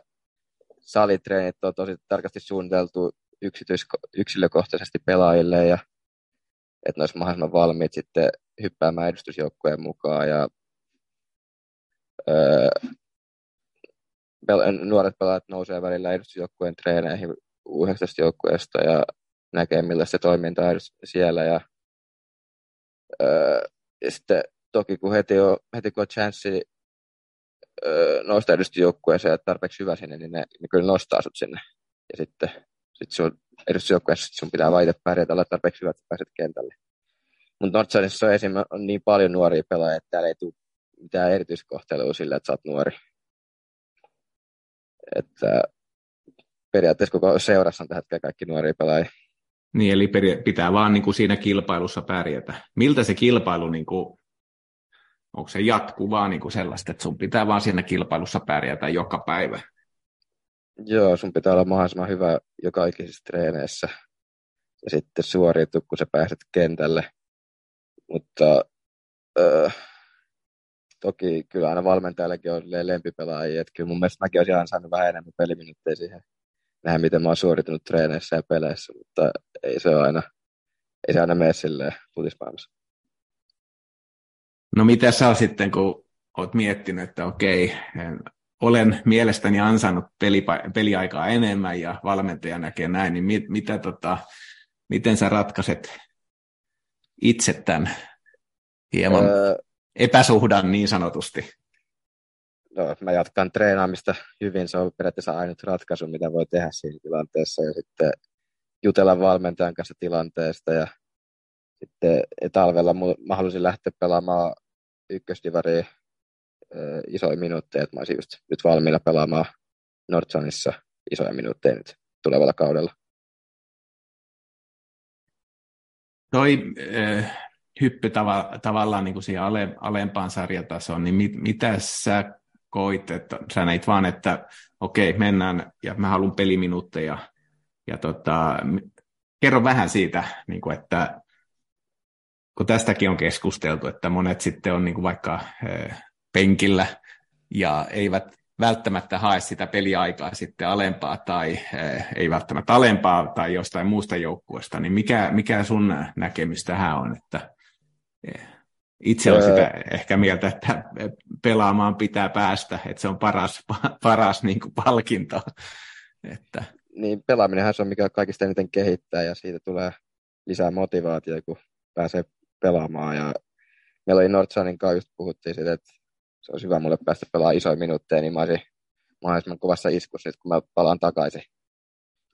salitreenit on tosi tarkasti suunniteltu yksityis- yksilökohtaisesti pelaajille ja että ne olisi mahdollisimman valmiit sitten hyppäämään edustusjoukkueen mukaan ja öö, nuoret pelaajat nousee välillä edustusjoukkueen treeneihin U19-joukkueesta ja näkee, millä se toiminta on siellä. Ja, öö, ja sitten toki kun heti, on, heti kun on chanssi öö, nousta edustusjoukkueeseen ja tarpeeksi hyvä sinne, niin ne, ne kyllä nostaa sut sinne. Ja sitten sit sun edustusjoukkueessa sun pitää vaihtaa pärjätä, olla tarpeeksi hyvä, että pääset kentälle. Mutta Nordsanissa on, esim. on niin paljon nuoria pelaajia, että täällä ei tule mitään erityiskohtelua sillä, että sä oot nuori. Että periaatteessa koko seurassa on tähän kaikki nuoria pelaajia. Niin, eli pitää vaan niin kuin siinä kilpailussa pärjätä. Miltä se kilpailu, niin kuin, onko se jatkuvaa niin kuin sellaista, että sun pitää vaan siinä kilpailussa pärjätä joka päivä? Joo, sun pitää olla mahdollisimman hyvä joka ikisessä treeneissä ja sitten suoriutu, kun sä pääset kentälle. Mutta öö, toki kyllä aina valmentajallakin on lempipelaajia, että kyllä mun mielestä mäkin olisin aina saanut vähän enemmän peliminuutteja siihen nähdä, miten mä oon suoritunut treeneissä ja peleissä, mutta ei se aina, ei se aina mene silleen futismaailmassa. No mitä sä sitten, kun oot miettinyt, että okei, olen mielestäni ansainnut pelipa- peliaikaa enemmän ja valmentaja näkee näin, niin mit, mitä, tota, miten sä ratkaiset itse tämän hieman öö, epäsuhdan niin sanotusti? No, mä jatkan treenaamista hyvin, se on periaatteessa ainut ratkaisu, mitä voi tehdä siinä tilanteessa. Ja sitten jutella valmentajan kanssa tilanteesta ja sitten talvella mä halusin lähteä pelaamaan ykkösdivariin isoja minuutteja, että mä olisin just nyt valmiina pelaamaan Nordsanissa isoja minuutteja nyt tulevalla kaudella. Toi äh, hyppy tava, tavallaan niin kuin siihen ale, alempaan sarjatasoon, niin mit, mitä sä koit, että sä näit vaan, että okei, okay, mennään ja mä haluan peliminuutteja. Ja tota, kerro vähän siitä, niin kuin, että kun tästäkin on keskusteltu, että monet sitten on niin kuin vaikka penkillä ja eivät välttämättä hae sitä peliaikaa sitten alempaa tai ei välttämättä alempaa tai jostain muusta joukkueesta, niin mikä, mikä sun näkemys tähän on, että itse olen sitä ehkä mieltä, että pelaamaan pitää päästä, että se on paras, paras niin kuin palkinto. Että... Niin, pelaaminenhan se on mikä kaikista eniten kehittää ja siitä tulee lisää motivaatiota, kun pääsee pelaamaan. Ja meillä oli Nordsanin kanssa just puhuttiin siitä, että se olisi hyvä mulle päästä pelaamaan isoja minuutteja, niin mä olisin mahdollisimman kovassa iskussa, kun mä palaan takaisin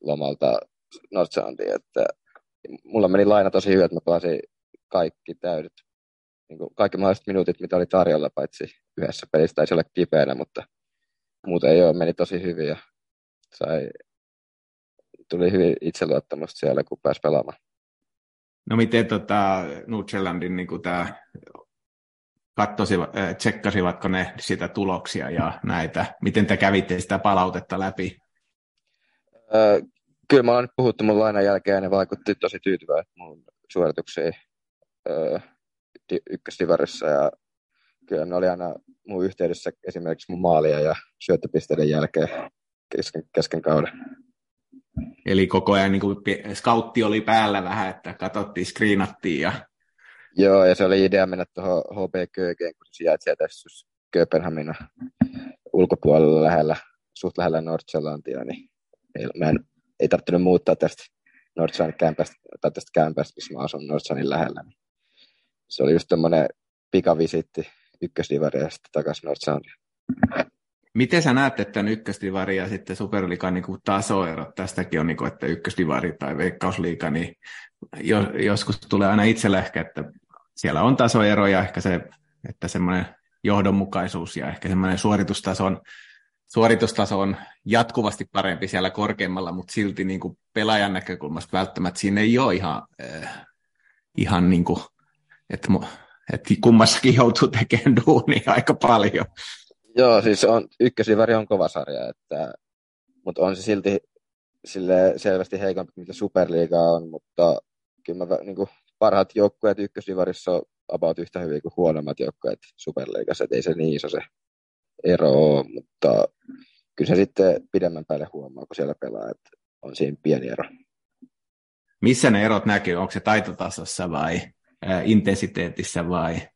lomalta Nordsandiin. Että mulla meni laina tosi hyvin, että mä pelasin kaikki täydet niin kuin kaikki mahdolliset minuutit, mitä oli tarjolla, paitsi yhdessä pelissä taisi olla kipeänä, mutta muuten ei ole, meni tosi hyvin ja sai, tuli hyvin itseluottamusta siellä, kun pääsi pelaamaan. No miten tota, Nutselandin niin tämä kattosivat, äh, tsekkasivatko ne sitä tuloksia ja näitä? Miten te kävitte sitä palautetta läpi? Öö, kyllä mä olen puhuttu mun lainan jälkeen ja ne vaikutti tosi tyytyväisesti mun suorituksiin. Öö, ykkösdivarissa ja kyllä ne oli aina mun yhteydessä esimerkiksi mun maalia ja syöttöpisteiden jälkeen kesken, kesken kauden. Eli koko ajan niin kuin scoutti oli päällä vähän, että katsottiin, screenattiin ja... Joo, ja se oli idea mennä tuohon HB Kögeen, kun se sijaitsee tässä Kööpenhamina ulkopuolella lähellä, suht lähellä Nordsjællandia, niin ei, mä en, ei tarvinnut muuttaa tästä Nordsjællandin kämpästä, tai tästä kämpästä, missä mä asun Nordsjællandin lähellä. Niin se oli just tämmöinen pikavisitti ykkösdivaria takaisin Nordsoundiin. Miten sä näet, että ykkösdivari ja sitten Superliikan niin tasoerot, tästäkin on, niin kuin, että ykkösdivari tai veikkausliiga, niin joskus tulee aina itselle ehkä, että siellä on tasoeroja, ehkä se, että semmoinen johdonmukaisuus ja ehkä semmoinen suoritustason, suoritustaso on jatkuvasti parempi siellä korkeammalla, mutta silti niin kuin pelaajan näkökulmasta välttämättä siinä ei ole ihan, äh, ihan niin kuin että, että kummassakin joutuu tekemään duunia aika paljon. Joo, siis on, ykkösiväri on kova sarja, että, mutta on se silti sille selvästi heikompi, mitä Superliiga on, mutta kyllä mä, niin kuin, parhaat joukkueet ykkösdivarissa on about yhtä hyviä kuin huonommat joukkueet Superliigassa, että ei se niin iso se ero ole, mutta kyllä se sitten pidemmän päälle huomaa, kun siellä pelaa, että on siinä pieni ero. Missä ne erot näkyy? Onko se taitotasossa vai ää, intensiteetissä vai?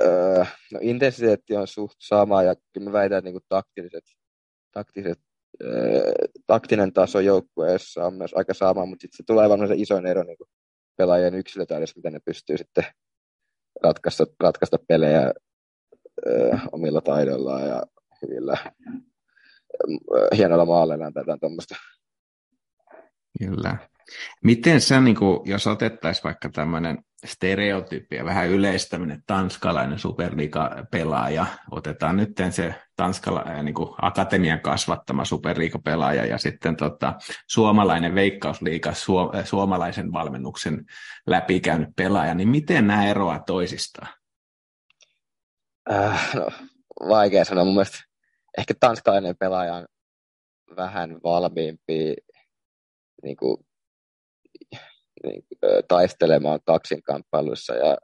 Öö, no intensiteetti on suht sama ja kyllä mä väitän, että niin taktiset, taktiset öö, taktinen taso joukkueessa on myös aika sama, mutta sitten se tulee varmaan se isoin ero niin pelaajien yksilötaidossa, miten ne pystyy sitten ratkaista, ratkaista pelejä öö, omilla taidoillaan ja hyvillä hienolla maaleilla tätä tuommoista. Kyllä. Miten sä, niin kuin, jos otettaisiin vaikka tämmöinen stereotypia, vähän yleistäminen, tanskalainen superliiga-pelaaja, otetaan nyt se tanskala, niin kuin akatemian kasvattama superliiga-pelaaja ja sitten tota, suomalainen veikkausliiga, su, suomalaisen valmennuksen läpikäynyt pelaaja, niin miten nämä eroavat toisistaan? Äh, no, vaikea sanoa. Mun mielestä ehkä tanskalainen pelaaja on vähän valmiimpi niin kuin, taistelemaan kaksin kamppailuissa ja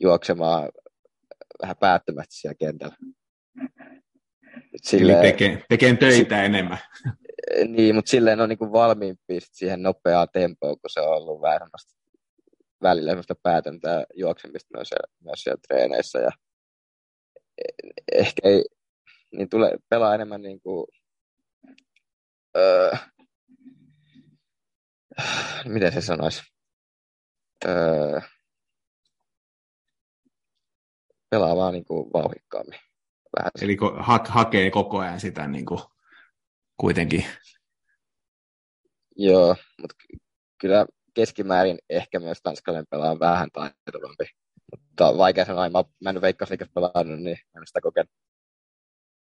juoksemaan vähän päättömästi siellä kentällä. Silleen, Eli tekee, tekee töitä si- enemmän. Niin, mutta silleen on niin kuin valmiimpi siihen nopeaa tempoa, kun se on ollut vähän välillä semmoista päätöntä juoksemista myös, myös siellä treeneissä. Ja ehkä ei, niin tulee pelaa enemmän niin kuin, öö, miten se sanoisi, öö, pelaa vaan niin kuin vauhikkaammin. Vähän. Eli ha- hakee koko ajan sitä niin kuin kuitenkin. Joo, mutta kyllä keskimäärin ehkä myös tanskalainen pelaa vähän taitavampi. Mutta vaikea sanoa, mä, mä en veikkausliikassa pelannut, niin en sitä kokenut.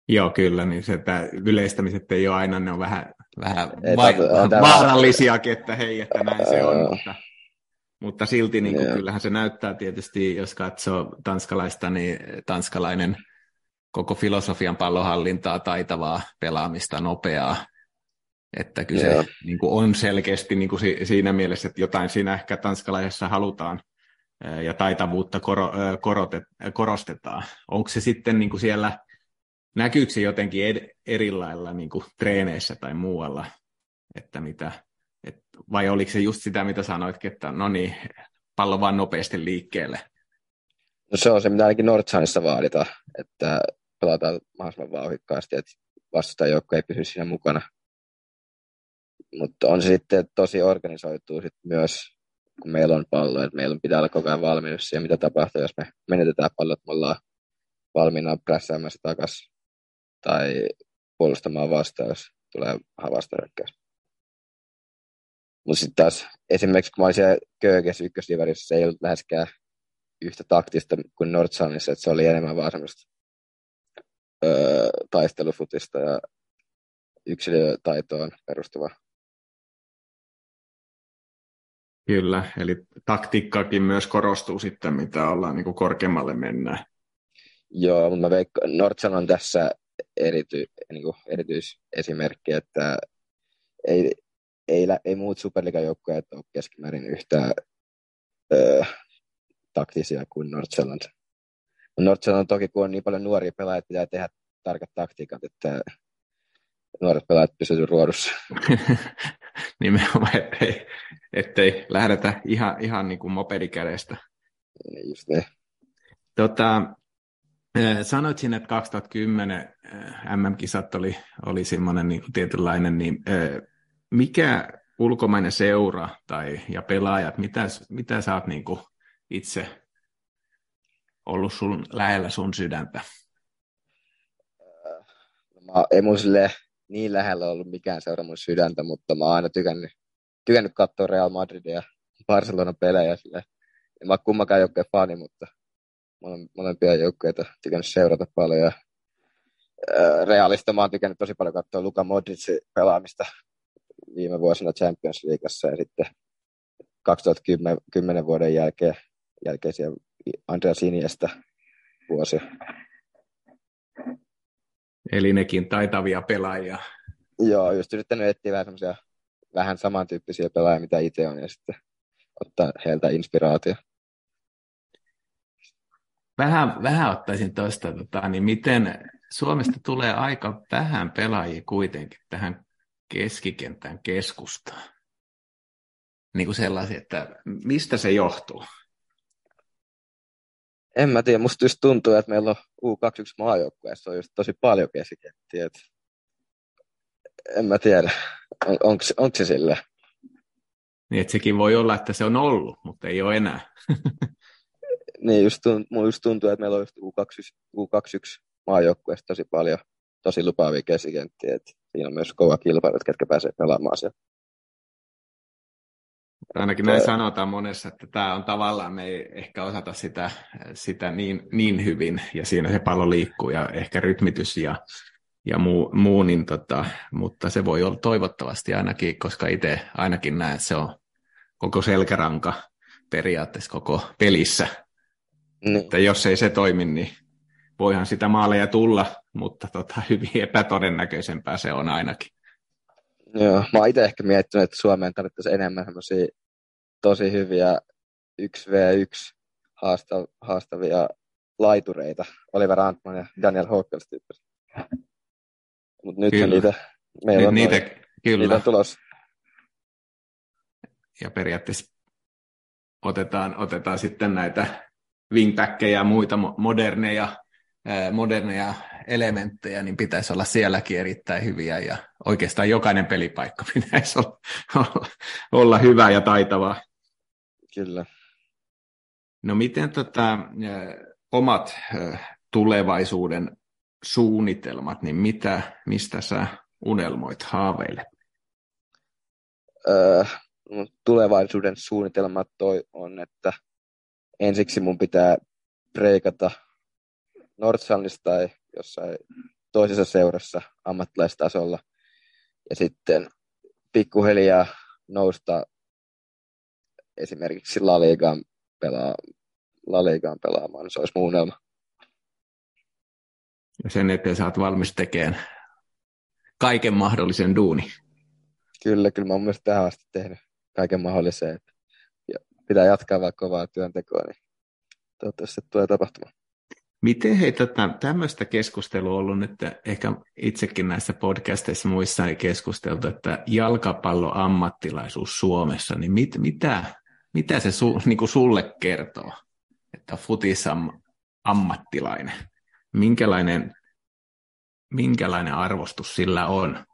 Joo, kyllä, niin se, että yleistämiset ei ole aina, ne on vähän, vähän va- vaarallisiakin, että hei, että näin se on, mutta, mutta silti niin kuin, kyllähän se näyttää tietysti, jos katsoo tanskalaista, niin tanskalainen koko filosofian pallohallintaa, taitavaa pelaamista, nopeaa, että kyllä se niin kuin on selkeästi niin kuin siinä mielessä, että jotain siinä ehkä tanskalaisessa halutaan ja taitavuutta koro, korotet, korostetaan. Onko se sitten niin kuin siellä näkyykö se jotenkin ed- eri lailla niin kuin treeneissä tai muualla, että mitä, et, vai oliko se just sitä, mitä sanoitkin, että no niin, pallo vaan nopeasti liikkeelle? No se on se, mitä ainakin Nordsanissa vaaditaan, että pelataan mahdollisimman vauhikkaasti, että vastustajoukko ei pysy siinä mukana. Mutta on se sitten tosi organisoituu sit myös, kun meillä on pallo, että meillä pitää olla koko ajan valmius siihen, mitä tapahtuu, jos me menetetään pallot, me ollaan valmiina prässäämässä takaisin tai puolustamaan vastaan, jos tulee vastahyökkäys. Mutta sitten taas esimerkiksi kun mä olin siellä ykkösdivarissa, se ei ollut läheskään yhtä taktista kuin Nordsanissa, että se oli enemmän vaan semmoista öö, taistelufutista ja yksilötaitoon perustuva. Kyllä, eli taktiikkaakin myös korostuu sitten, mitä ollaan niin kuin korkeammalle mennään. Joo, mutta mä veikkaan, Nordsan on tässä erity, niin kuin erityisesimerkki, että ei, ei, ei muut superligajoukkueet ole keskimäärin yhtä ö, taktisia kuin Nordsjælland. Nordsjælland toki, kun on niin paljon nuoria pelaajia, pitää tehdä tarkat taktiikat, että nuoret pelaajat pysyvät ruodussa. Nimenomaan, ettei, ettei lähdetä ihan, ihan niin kuin mopedikädestä. Just niin. Tota, Sanoit sinne, että 2010 MM-kisat oli, oli semmoinen niin tietynlainen, niin mikä ulkomainen seura tai, ja pelaajat, mitä, mitä sä oot niin itse ollut sun, lähellä sun sydäntä? Mä, ei mun sille niin lähellä ollut mikään seura mun sydäntä, mutta mä oon aina tykännyt, tykännyt katsoa Real Madridia ja Barcelona pelejä. Sille. En mä kummakaan joukkojen fani, mutta molempia joukkueita tykännyt seurata paljon. Ja, Realista mä oon tykännyt tosi paljon katsoa Luka Modricin pelaamista viime vuosina Champions Leagueassa ja sitten 2010 vuoden jälkeen, jälkeisiä Andrea Siniesta vuosia. Eli nekin taitavia pelaajia. Joo, just yrittänyt etsiä vähän semmoisia vähän samantyyppisiä pelaajia, mitä itse on, ja sitten ottaa heiltä inspiraatio. Vähän, vähän ottaisin tuosta, tota, niin miten Suomesta tulee aika vähän pelaajia kuitenkin tähän keskikentän keskustaan. Niin kuin sellaisia, että mistä se johtuu? En mä tiedä, musta just tuntuu, että meillä on U21 maajoukkueessa on just tosi paljon keskikenttiä. En mä tiedä, on, onko, onko se sille? Niin, että sekin voi olla, että se on ollut, mutta ei ole enää. niin, just tuntuu, just tuntuu, että meillä on just U21, U21 maajoukkueessa tosi paljon tosi lupaavia keskikenttiä. Että siinä on myös kova kilpailu, että ketkä pääsee pelaamaan siellä. Ainakin näin sanotaan monessa, että tämä on tavallaan, me ei ehkä osata sitä, sitä niin, niin hyvin, ja siinä se pallo liikkuu, ja ehkä rytmitys ja, ja muu, muu niin tota, mutta se voi olla toivottavasti ainakin, koska itse ainakin näen, että se on koko selkäranka periaatteessa koko pelissä. Niin. Että jos ei se toimi, niin voihan sitä maaleja tulla, mutta tota, hyvin epätodennäköisempää se on ainakin. Joo, mä oon itse ehkä miettinyt, että Suomeen tarvittaisiin enemmän semmoisia tosi hyviä 1v1 haastavia laitureita. Oliver Antman ja Daniel Hawkins tyyppisiä. Mutta nyt kyllä. niitä, meillä on, niitä, noin, kyllä. niitä on tulossa. Ja periaatteessa otetaan, otetaan sitten näitä wingbackkejä ja muita moderneja, moderneja elementtejä, niin pitäisi olla sielläkin erittäin hyviä ja oikeastaan jokainen pelipaikka pitäisi olla, olla, olla hyvä ja taitava. Kyllä. No miten tota, omat tulevaisuuden suunnitelmat, niin mitä, mistä sä unelmoit, haaveille? Öö, tulevaisuuden suunnitelmat toi on, että ensiksi mun pitää preikata Nordsjælnissä tai jossain toisessa seurassa ammattilaistasolla ja sitten pikkuhiljaa nousta esimerkiksi La Ligaan, pelaa, La Ligaan pelaamaan, se olisi mun unelma. Ja sen eteen sä oot valmis tekemään kaiken mahdollisen duuni. Kyllä, kyllä mä oon myös tähän asti tehnyt kaiken mahdollisen. Että pitää jatkaa vaikka kovaa työntekoa, niin toivottavasti se tulee tapahtumaan. Miten hei, tota, tämmöistä keskustelua on ollut nyt, ehkä itsekin näissä podcasteissa muissa ei keskusteltu, että jalkapalloammattilaisuus Suomessa, niin mit, mitä, mitä se su, niin kuin sulle kertoo, että futisam ammattilainen? Minkälainen, minkälainen arvostus sillä on?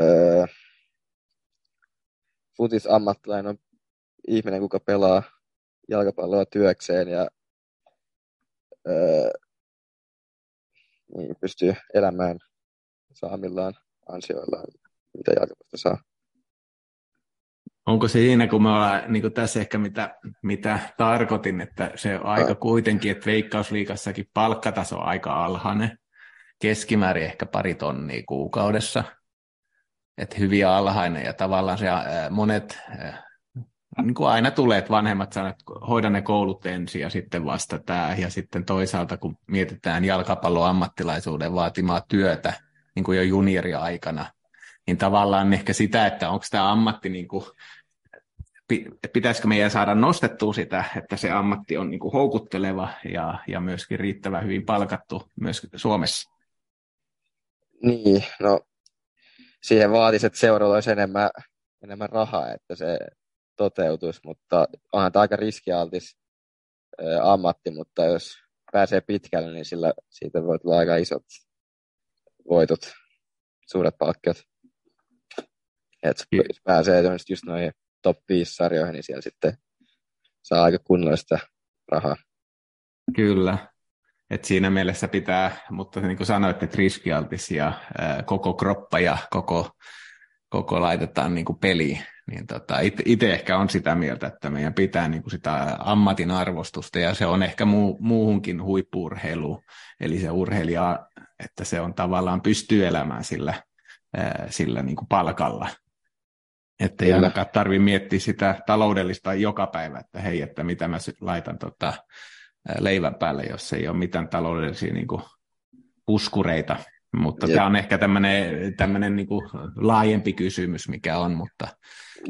Öö, futis ammattilainen on ihminen, kuka pelaa jalkapalloa työkseen ja öö, niin pystyy elämään saamillaan ansioillaan, mitä jalkapallosta saa. Onko se siinä, kun me ollaan niin kuin tässä ehkä mitä, mitä tarkoitin, että se on aika kuitenkin, että veikkausliikassakin palkkataso on aika alhainen, keskimäärin ehkä pari tonnia kuukaudessa, että hyvin alhainen ja tavallaan se monet niin kuin aina tulee, että vanhemmat sanovat, että hoida ne koulut ensin ja sitten vasta tämä. Ja sitten toisaalta, kun mietitään jalkapallon ammattilaisuuden vaatimaa työtä niin kuin jo junioriaikana, niin tavallaan ehkä sitä, että onko tämä ammatti, niin kuin, pitäisikö meidän saada nostettua sitä, että se ammatti on niin kuin houkutteleva ja, ja myöskin riittävän hyvin palkattu myös Suomessa? Niin, no siihen vaatisi, että seuralla olisi enemmän, enemmän rahaa, että se toteutuisi, mutta onhan tämä aika riskialtis ammatti, mutta jos pääsee pitkälle, niin sillä siitä voi tulla aika isot voitot, suuret palkkiot. Et jos pääsee just noihin top 5 sarjoihin, niin siellä sitten saa aika kunnollista rahaa. Kyllä. Et siinä mielessä pitää, mutta niin kuin sanoit, että riskialtis ja ää, koko kroppa ja koko, koko laitetaan niin kuin peliin, niin tota, itse ehkä on sitä mieltä, että meidän pitää niin kuin sitä ammatin arvostusta ja se on ehkä muu, muuhunkin huippuurheilu, eli se urheilija, että se on tavallaan pystyy elämään sillä, sillä niin kuin palkalla. Että ei ainakaan tarvitse miettiä sitä taloudellista joka päivä, että hei, että mitä mä laitan tota, leivän päälle, jos ei ole mitään taloudellisia niin kuin puskureita Mutta Jep. tämä on ehkä tämmöinen, tämmöinen niin laajempi kysymys, mikä on, mutta...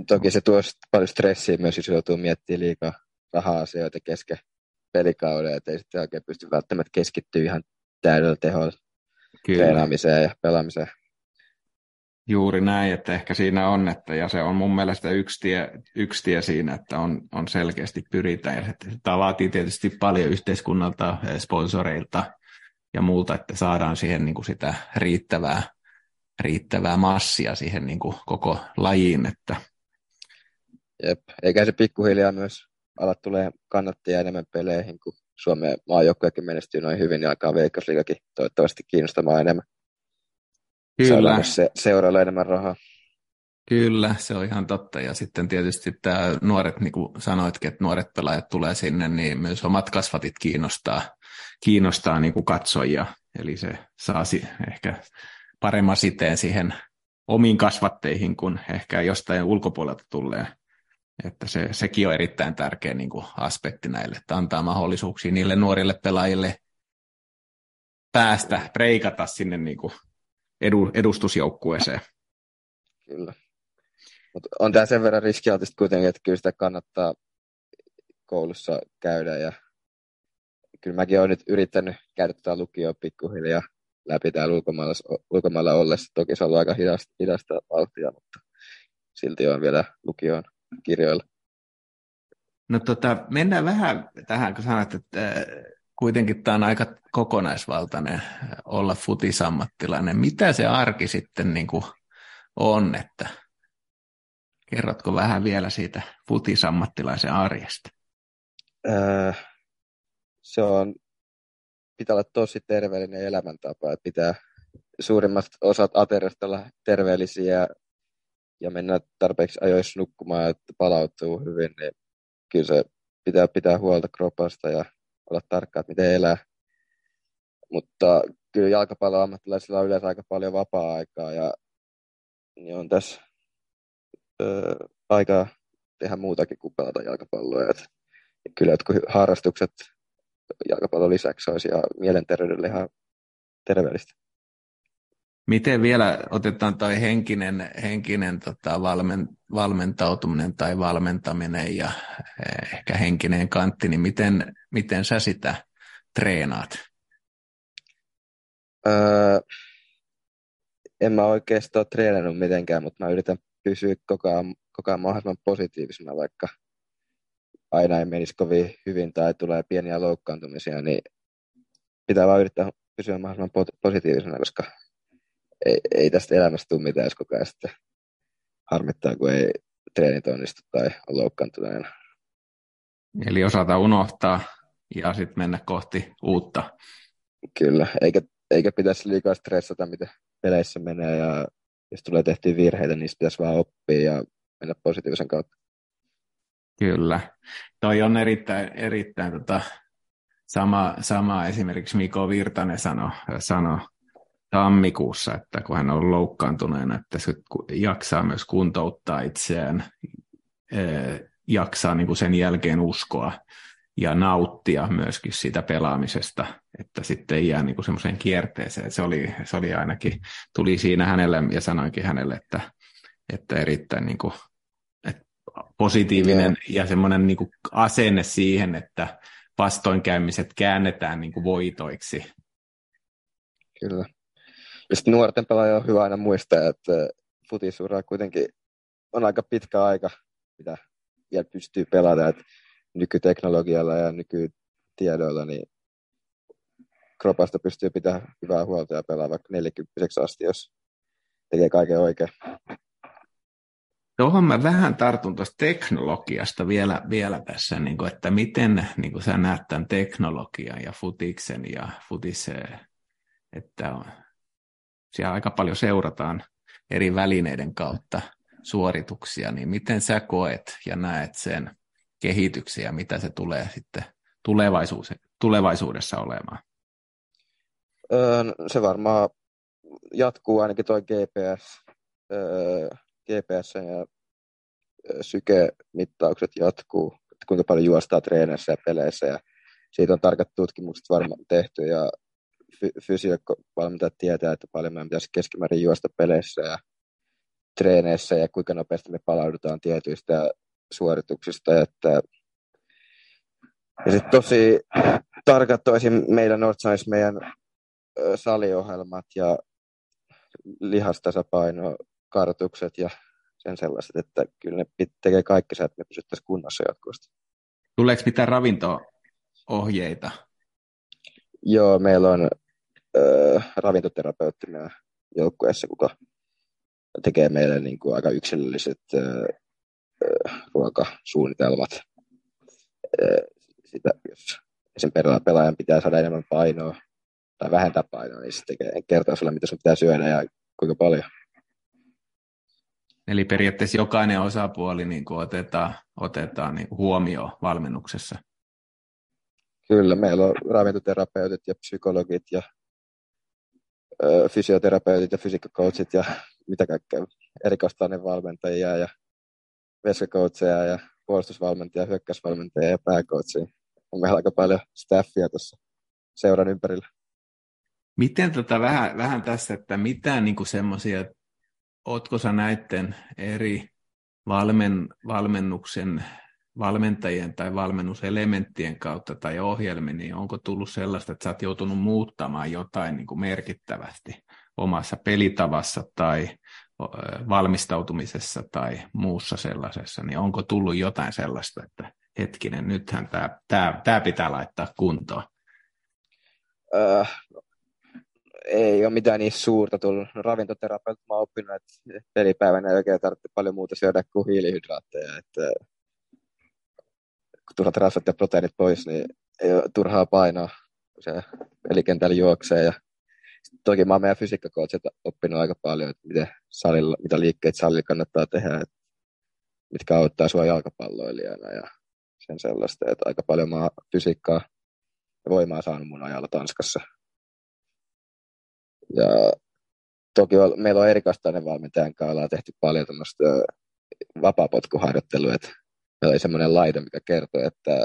Toki se tuo paljon stressiä myös, jos joutuu miettimään liikaa raha-asioita kesken pelikauden, että ei sitten oikein pysty välttämättä keskittyä ihan täydellä teholla treenaamiseen ja pelaamiseen. Juuri näin, että ehkä siinä on, että, ja se on mun mielestä yksi tie, yksi tie siinä, että on, on selkeästi pyritään, ja tämä vaatii tietysti paljon yhteiskunnalta, sponsoreilta ja muulta, että saadaan siihen niin kuin sitä riittävää, riittävää massia siihen niin kuin koko lajiin. Että... Jep, eikä se pikkuhiljaa myös alat tulee kannattajia enemmän peleihin, kun Suomen maajoukkojakin menestyy noin hyvin, niin alkaa Veikkausliigakin toivottavasti kiinnostamaan enemmän. Kyllä. se, seurailla enemmän rahaa. Kyllä, se on ihan totta. Ja sitten tietysti tämä nuoret, niin kuin sanoitkin, että nuoret pelaajat tulee sinne, niin myös omat kasvatit kiinnostaa, kiinnostaa niin kuin katsojia. Eli se saa ehkä paremman siteen siihen omiin kasvatteihin kuin ehkä jostain ulkopuolelta tulee. Että se, sekin on erittäin tärkeä niin kuin aspekti näille, että antaa mahdollisuuksia niille nuorille pelaajille päästä, preikata sinne niin kuin edu, edustusjoukkueeseen. Kyllä. Mut on tämä sen verran riskialtista kuitenkin, että kyllä sitä kannattaa koulussa käydä ja kyllä mäkin olen nyt yrittänyt käydä tätä lukioa pikkuhiljaa läpi täällä ulkomailla, ulkomailla ollessa. Toki se on ollut aika hidasta, hidasta vauhtia, mutta silti on vielä lukioon kirjoilla. No tota, mennään vähän tähän, kun sanoit, että äh, kuitenkin tämä on aika kokonaisvaltainen olla futisammattilainen. Mitä se arki sitten niin kuin on, että kerrotko vähän vielä siitä futisammattilaisen arjesta? Öö, se on, pitää olla tosi terveellinen elämäntapa, että pitää suurimmat osat ateriasta olla terveellisiä ja mennä tarpeeksi ajoissa nukkumaan, että palautuu hyvin, niin kyllä se pitää pitää huolta kropasta ja olla tarkka, että miten elää. Mutta kyllä jalkapalloammattilaisilla on yleensä aika paljon vapaa-aikaa ja niin on tässä aikaa tehdä muutakin kuin pelata jalkapalloa. Et, kyllä jotkut harrastukset jalkapallon lisäksi olisi ja mielenterveydelle ihan terveellistä. Miten vielä otetaan tuo henkinen, henkinen tota, valmen, valmentautuminen tai valmentaminen ja eh, ehkä henkinen kantti, niin miten, miten sä sitä treenaat? Öö, en mä oikeastaan treenannut mitenkään, mutta mä yritän pysyä koko ajan, koko ajan mahdollisimman positiivisena, vaikka aina ei menisi kovin hyvin tai tulee pieniä loukkaantumisia, niin pitää vaan yrittää pysyä mahdollisimman positiivisena, koska ei, ei tästä elämästä tule mitään, jos koko ajan sitten harmittaa, kun ei treenit onnistu tai on loukkaantuneena. Eli osata unohtaa ja sitten mennä kohti uutta. Kyllä, eikä, eikä pitäisi liikaa stressata, mitä peleissä menee ja jos tulee tehtyä virheitä, niin pitäisi vaan oppia ja mennä positiivisen kautta. Kyllä. Toi on erittäin, erittäin tota, sama, sama esimerkiksi Miko Virtanen sanoi sano tammikuussa, että kun hän on loukkaantuneena, että se jaksaa myös kuntouttaa itseään, jaksaa niin kuin sen jälkeen uskoa ja nauttia myöskin siitä pelaamisesta, että sitten ei jää niin semmoiseen kierteeseen. Se oli, se oli ainakin, tuli siinä hänelle ja sanoinkin hänelle, että, että erittäin niin kuin, että positiivinen ja semmoinen niin asenne siihen, että vastoinkäymiset käännetään niin kuin voitoiksi. Kyllä. Ja sitten nuorten pelaajia on hyvä aina muistaa, että futisura kuitenkin on aika pitkä aika, mitä vielä pystyy pelata. Että nykyteknologialla ja nykytiedoilla niin kropasta pystyy pitämään hyvää huolta ja pelaa vaikka 40 asti, jos tekee kaiken oikein. Tuohon mä vähän tartun tuosta teknologiasta vielä, vielä tässä, niin kuin, että miten niin kuin sä näet tämän teknologian ja futiksen ja futiseen, että on, siellä aika paljon seurataan eri välineiden kautta suorituksia, niin miten sä koet ja näet sen kehityksiä, mitä se tulee sitten tulevaisuudessa olemaan? Öö, se varmaan jatkuu ainakin tuo GPS, GPS ja syke-mittaukset jatkuu, että kuinka paljon juostaa treeneissä ja peleissä ja siitä on tarkat tutkimukset varmaan tehty ja fy- fysiovalmentajat tietää, että paljon meidän pitäisi keskimäärin juosta peleissä ja treeneissä ja kuinka nopeasti me palaudutaan tietyistä suorituksista. Että... Ja sitten tosi tarkat olisi meillä Northsize meidän saliohjelmat ja lihastasapaino, kartukset ja sen sellaiset, että kyllä ne tekee kaikki että me pysyttäisiin kunnossa jatkuvasti. Tuleeko mitään ravinto-ohjeita? Joo, meillä on äh, ravintoterapeutti meidän joukkueessa, kuka tekee meille niin kuin aika yksilölliset äh, ruokasuunnitelmat. Sitä, jos sen pelaajan pitää saada enemmän painoa tai vähentää painoa, niin se tekee, kertoo sulle, mitä sun pitää syödä ja kuinka paljon. Eli periaatteessa jokainen osapuoli niin kuin otetaan, otetaan niin kuin huomioon valmennuksessa. Kyllä, meillä on ravintoterapeutit ja psykologit ja ö, fysioterapeutit ja fysiikkakoutsit ja mitä kaikkea, erikoistainen valmentajia ja veskakautseja ja puolustusvalmentajia, hyökkäysvalmentajia ja pääkoutseja. On meillä aika paljon staffia tuossa seuran ympärillä. Miten tota vähän, vähän tässä, että mitä niin semmoisia ootko sä näiden eri valmen, valmennuksen valmentajien tai valmennuselementtien kautta tai ohjelmien, niin onko tullut sellaista, että sä oot joutunut muuttamaan jotain niin merkittävästi omassa pelitavassa tai valmistautumisessa tai muussa sellaisessa, niin onko tullut jotain sellaista, että hetkinen, nythän tämä, tämä, tämä pitää laittaa kuntoon? Äh, ei ole mitään niin suurta tullut. Ravintoterapeutti mä oon oppinut, että pelipäivänä ei oikein tarvitse paljon muuta syödä kuin hiilihydraatteja. Että kun turhat rasvat ja proteiinit pois, niin ei ole turhaa painoa, se pelikentällä juoksee. Ja toki mä oon meidän fysiikkakootsilta oppinut aika paljon, että miten salilla, mitä liikkeitä salilla kannattaa tehdä, että mitkä auttaa sua jalkapalloilijana ja sen sellaista. Että aika paljon mä fysiikkaa ja voimaa saanut mun ajalla Tanskassa. Ja toki meillä on erikastainen valmentajan kanssa, ollaan tehty paljon tämmöistä vapaapotkuharjoittelua, että meillä oli semmoinen laite, mikä kertoi, että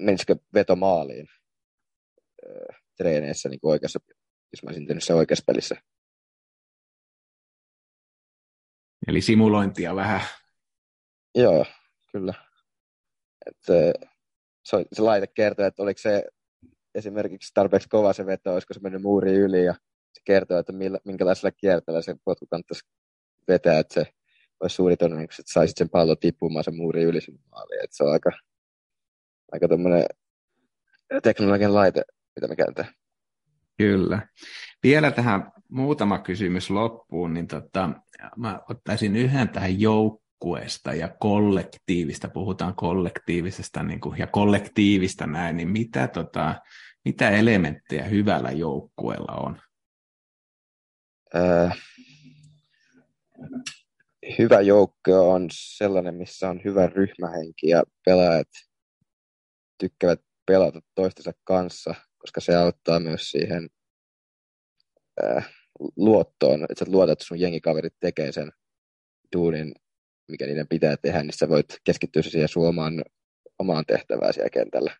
menisikö veto maaliin treeneissä niin oikeassa, jos mä olisin tehnyt se oikeassa pelissä. Eli simulointia vähän. Joo, kyllä. että se, se laite kertoo, että oliko se esimerkiksi tarpeeksi kova se veto, olisiko se mennyt muuri yli ja se kertoo, että millä, minkälaisella kiertällä se potku kannattaisi vetää, että se olisi suuri todennäköisesti, että saisit sen pallon tippumaan sen muuri yli sinne maaliin. Että se on aika, aika tämmöinen teknologian laite, mitä me käytetään. Kyllä. Vielä tähän muutama kysymys loppuun, niin tota, mä ottaisin yhden tähän joukkueesta ja kollektiivista, puhutaan kollektiivisesta niin kuin, ja kollektiivista näin, niin mitä, tota, mitä elementtejä hyvällä joukkueella on? Äh, hyvä joukko on sellainen, missä on hyvä ryhmähenki ja pelaajat tykkäävät pelata toistensa kanssa, koska se auttaa myös siihen äh, luottoon, että sä luotat, että sun jengikaverit tekee sen duunin, mikä niiden pitää tehdä, niin sä voit keskittyä siihen sun omaan, omaan tehtävään siellä kentällä.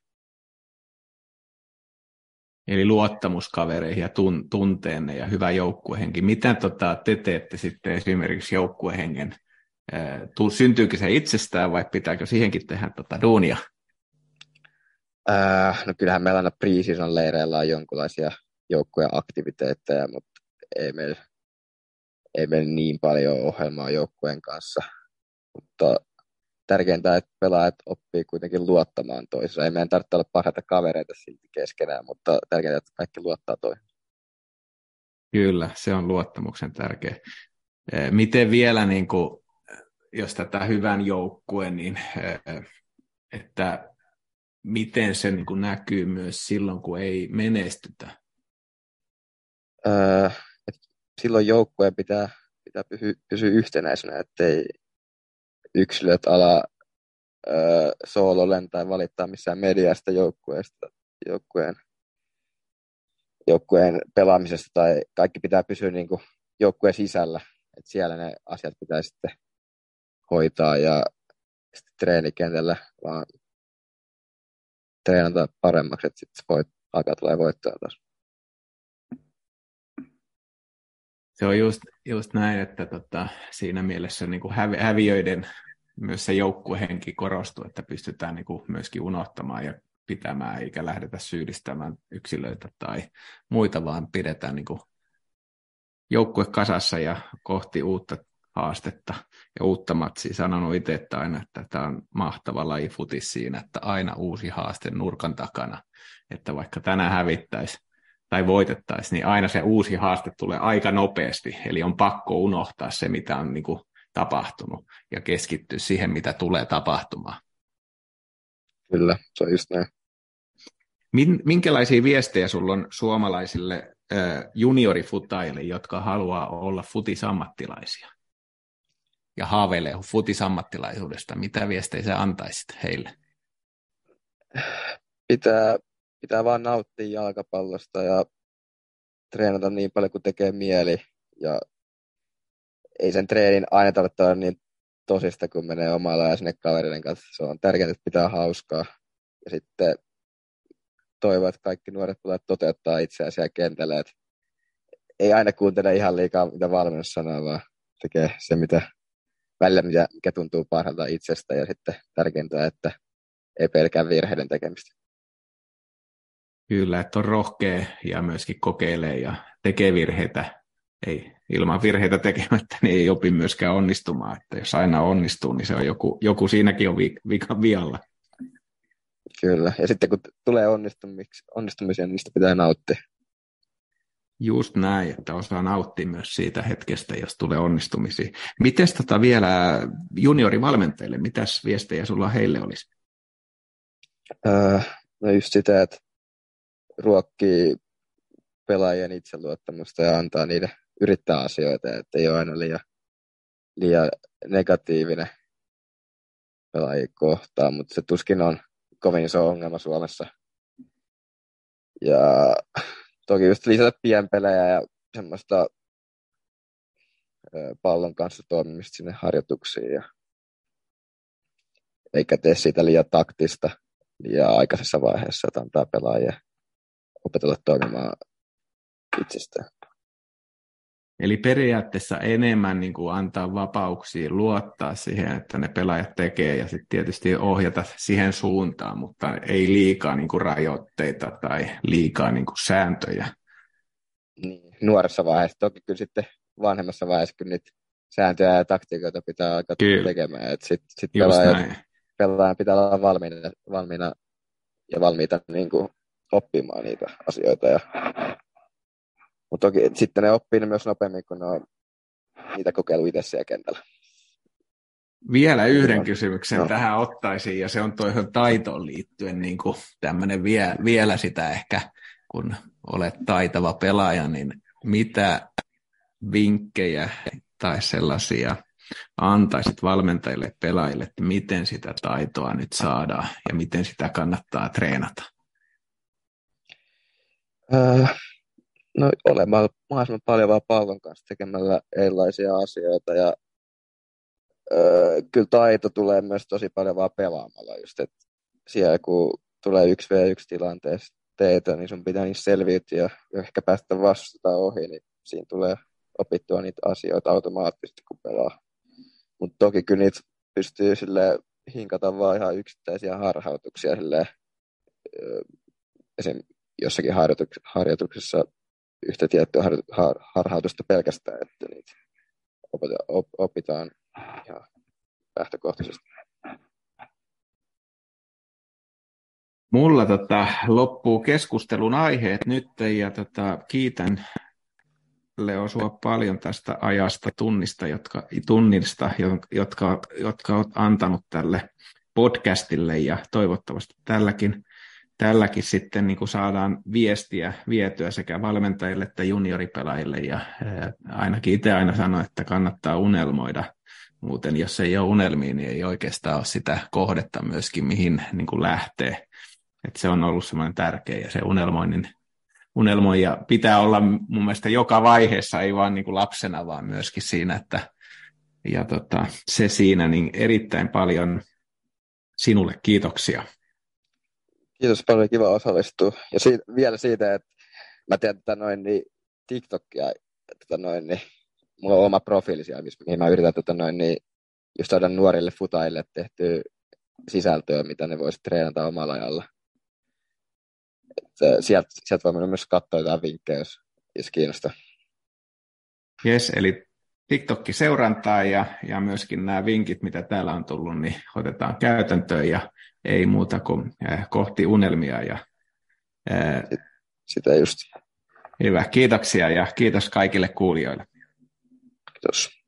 Eli luottamuskavereihin ja tun, tunteenne ja hyvä joukkuehenki. Mitä tota, te teette sitten esimerkiksi joukkuehengen? Syntyykö se itsestään vai pitääkö siihenkin tehdä tota duunia? Äh, no kyllähän meillä aina pre leireillä on jonkinlaisia joukkueen aktiviteetteja, mutta ei meillä, ei meillä niin paljon ohjelmaa joukkueen kanssa. Mutta tärkeintä, että pelaajat oppii kuitenkin luottamaan toiseen. Ei meidän tarvitse olla parhaita kavereita silti keskenään, mutta tärkeintä, että kaikki luottaa toihin. Kyllä, se on luottamuksen tärkeä. Miten vielä, niin kuin, jos tätä hyvän joukkueen, niin että miten se niin kuin näkyy myös silloin, kun ei menestytä? Öö, silloin joukkueen pitää, pitää pysyä, pysyä yhtenäisenä, ettei yksilöt ala öö, soololen tai valittaa missään mediasta joukkueesta, joukkueen, joukkueen pelaamisesta tai kaikki pitää pysyä niin kuin joukkueen sisällä, että siellä ne asiat pitää sitten hoitaa ja sitten treenikentällä vaan treenata paremmaksi, että sitten voit alkaa tulee voittoa taas. Se on just, just näin, että tota, siinä mielessä niin kuin hävi, häviöiden myös se joukkuehenki korostuu, että pystytään niin kuin myöskin unohtamaan ja pitämään, eikä lähdetä syyllistämään yksilöitä tai muita, vaan pidetään niin kuin joukkue kasassa ja kohti uutta haastetta ja uutta matsia. Sanonut itse että aina, että tämä on mahtava laji futis siinä, että aina uusi haaste nurkan takana, että vaikka tänään hävittäisi tai voitettaisiin, niin aina se uusi haaste tulee aika nopeasti, eli on pakko unohtaa se, mitä on niin kuin tapahtunut ja keskittyä siihen, mitä tulee tapahtumaan. Kyllä, se on just näin. Minkälaisia viestejä sulla on suomalaisille juniorifutaille, jotka haluaa olla futisammattilaisia ja haaveilee futisammattilaisuudesta? Mitä viestejä sä antaisit heille? Pitää, pitää vaan nauttia jalkapallosta ja treenata niin paljon kuin tekee mieli. Ja ei sen treenin aina tarvitse olla niin tosista, kun menee omalla ja sinne kavereiden kanssa. Se on tärkeää, että pitää hauskaa. Ja sitten toivon, että kaikki nuoret tulevat toteuttaa itseään siellä kentällä. Että ei aina kuuntele ihan liikaa, mitä valmennus sanoo, vaan tekee se, mitä välillä, mikä, mikä tuntuu parhaalta itsestä. Ja sitten tärkeintä, että ei pelkää virheiden tekemistä. Kyllä, että on rohkea ja myöskin kokeilee ja tekee virheitä. Ei, ilman virheitä tekemättä niin ei opi myöskään onnistumaan. Että jos aina onnistuu, niin se on joku, joku siinäkin on vika vialla. Kyllä, ja sitten kun tulee onnistumisia, niin niistä pitää nauttia. Just näin, että osaa nauttia myös siitä hetkestä, jos tulee onnistumisia. Miten tota vielä juniorivalmentajille, mitäs viestejä sulla heille olisi? Öö, no just sitä, että ruokkii pelaajien itseluottamusta ja antaa niille yrittää asioita, että ei ole aina liian, liian negatiivinen pelaajia kohtaan, mutta se tuskin on kovin iso ongelma Suomessa. Ja toki just lisätä pienpelejä ja semmoista pallon kanssa toimimista sinne harjoituksiin ja eikä tee siitä liian taktista liian aikaisessa vaiheessa, että antaa pelaajia opetella toimimaan itsestään. Eli periaatteessa enemmän niin kuin antaa vapauksia, luottaa siihen, että ne pelaajat tekee ja sitten tietysti ohjata siihen suuntaan, mutta ei liikaa niin kuin rajoitteita tai liikaa niin kuin sääntöjä. Niin, nuoressa vaiheessa, toki kyllä sitten vanhemmassa vaiheessa kyllä niitä sääntöjä ja taktiikoita pitää alkaa kyllä. tekemään. Sitten sit pelaajan, pelaajan pitää olla valmiina, valmiina ja valmiita niin kuin oppimaan niitä asioita ja mutta toki sitten ne oppii ne myös nopeammin, kun ne on niitä kokeilu itse siellä kentällä. Vielä yhden kysymyksen no. tähän ottaisin, ja se on tuohon taitoon liittyen niin kuin tämmöinen vie, vielä sitä ehkä, kun olet taitava pelaaja, niin mitä vinkkejä tai sellaisia antaisit valmentajille pelaajille, että miten sitä taitoa nyt saadaan ja miten sitä kannattaa treenata? Äh, No olemalla mahdollisimman paljon vaan pallon kanssa tekemällä erilaisia asioita ja öö, kyllä taito tulee myös tosi paljon vaan pelaamalla just, että siellä kun tulee yksi v yksi tilanteessa teitä, niin sun pitää niissä selviytyä ja ehkä päästä vastata ohi, niin siinä tulee opittua niitä asioita automaattisesti, kun pelaa. Mutta toki kyllä niitä pystyy sille hinkata vaan ihan yksittäisiä harhautuksia silleen, esim. jossakin harjoituksessa yhtä tiettyä har, har, harhautusta pelkästään, että niitä opita, op, opitaan ihan lähtökohtaisesti. Mulla tota, loppuu keskustelun aiheet nyt ja tota, kiitän Leo sua paljon tästä ajasta tunnista, jotka, tunnista, jotka, jotka olet antanut tälle podcastille ja toivottavasti tälläkin tälläkin sitten niin kuin saadaan viestiä vietyä sekä valmentajille että junioripelaajille. Ja ainakin itse aina sanon, että kannattaa unelmoida. Muuten jos ei ole unelmia, niin ei oikeastaan ole sitä kohdetta myöskin, mihin niin kuin lähtee. Et se on ollut semmoinen tärkeä ja se unelmoinnin unelmoija pitää olla mun mielestä joka vaiheessa, ei vaan niin kuin lapsena, vaan myöskin siinä, että ja tota, se siinä, niin erittäin paljon sinulle kiitoksia. Kiitos paljon, kiva osallistua. Ja siitä, vielä siitä, että mä teen tätä noin niin TikTokia, tätä noin niin, mulla on oma profiili siellä, mihin mä yritän tätä noin niin, just saada nuorille futaille tehtyä sisältöä, mitä ne voisi treenata omalla ajalla. Et, sieltä, sieltä voi myös katsoa jotain vinkkejä, jos, jos kiinnostaa. Yes, eli TikTokki seurantaa ja, ja myöskin nämä vinkit, mitä täällä on tullut, niin otetaan käytäntöön ja ei muuta kuin äh, kohti unelmia. Ja, ää, Sitä just. Hyvä, kiitoksia ja kiitos kaikille kuulijoille. Kiitos.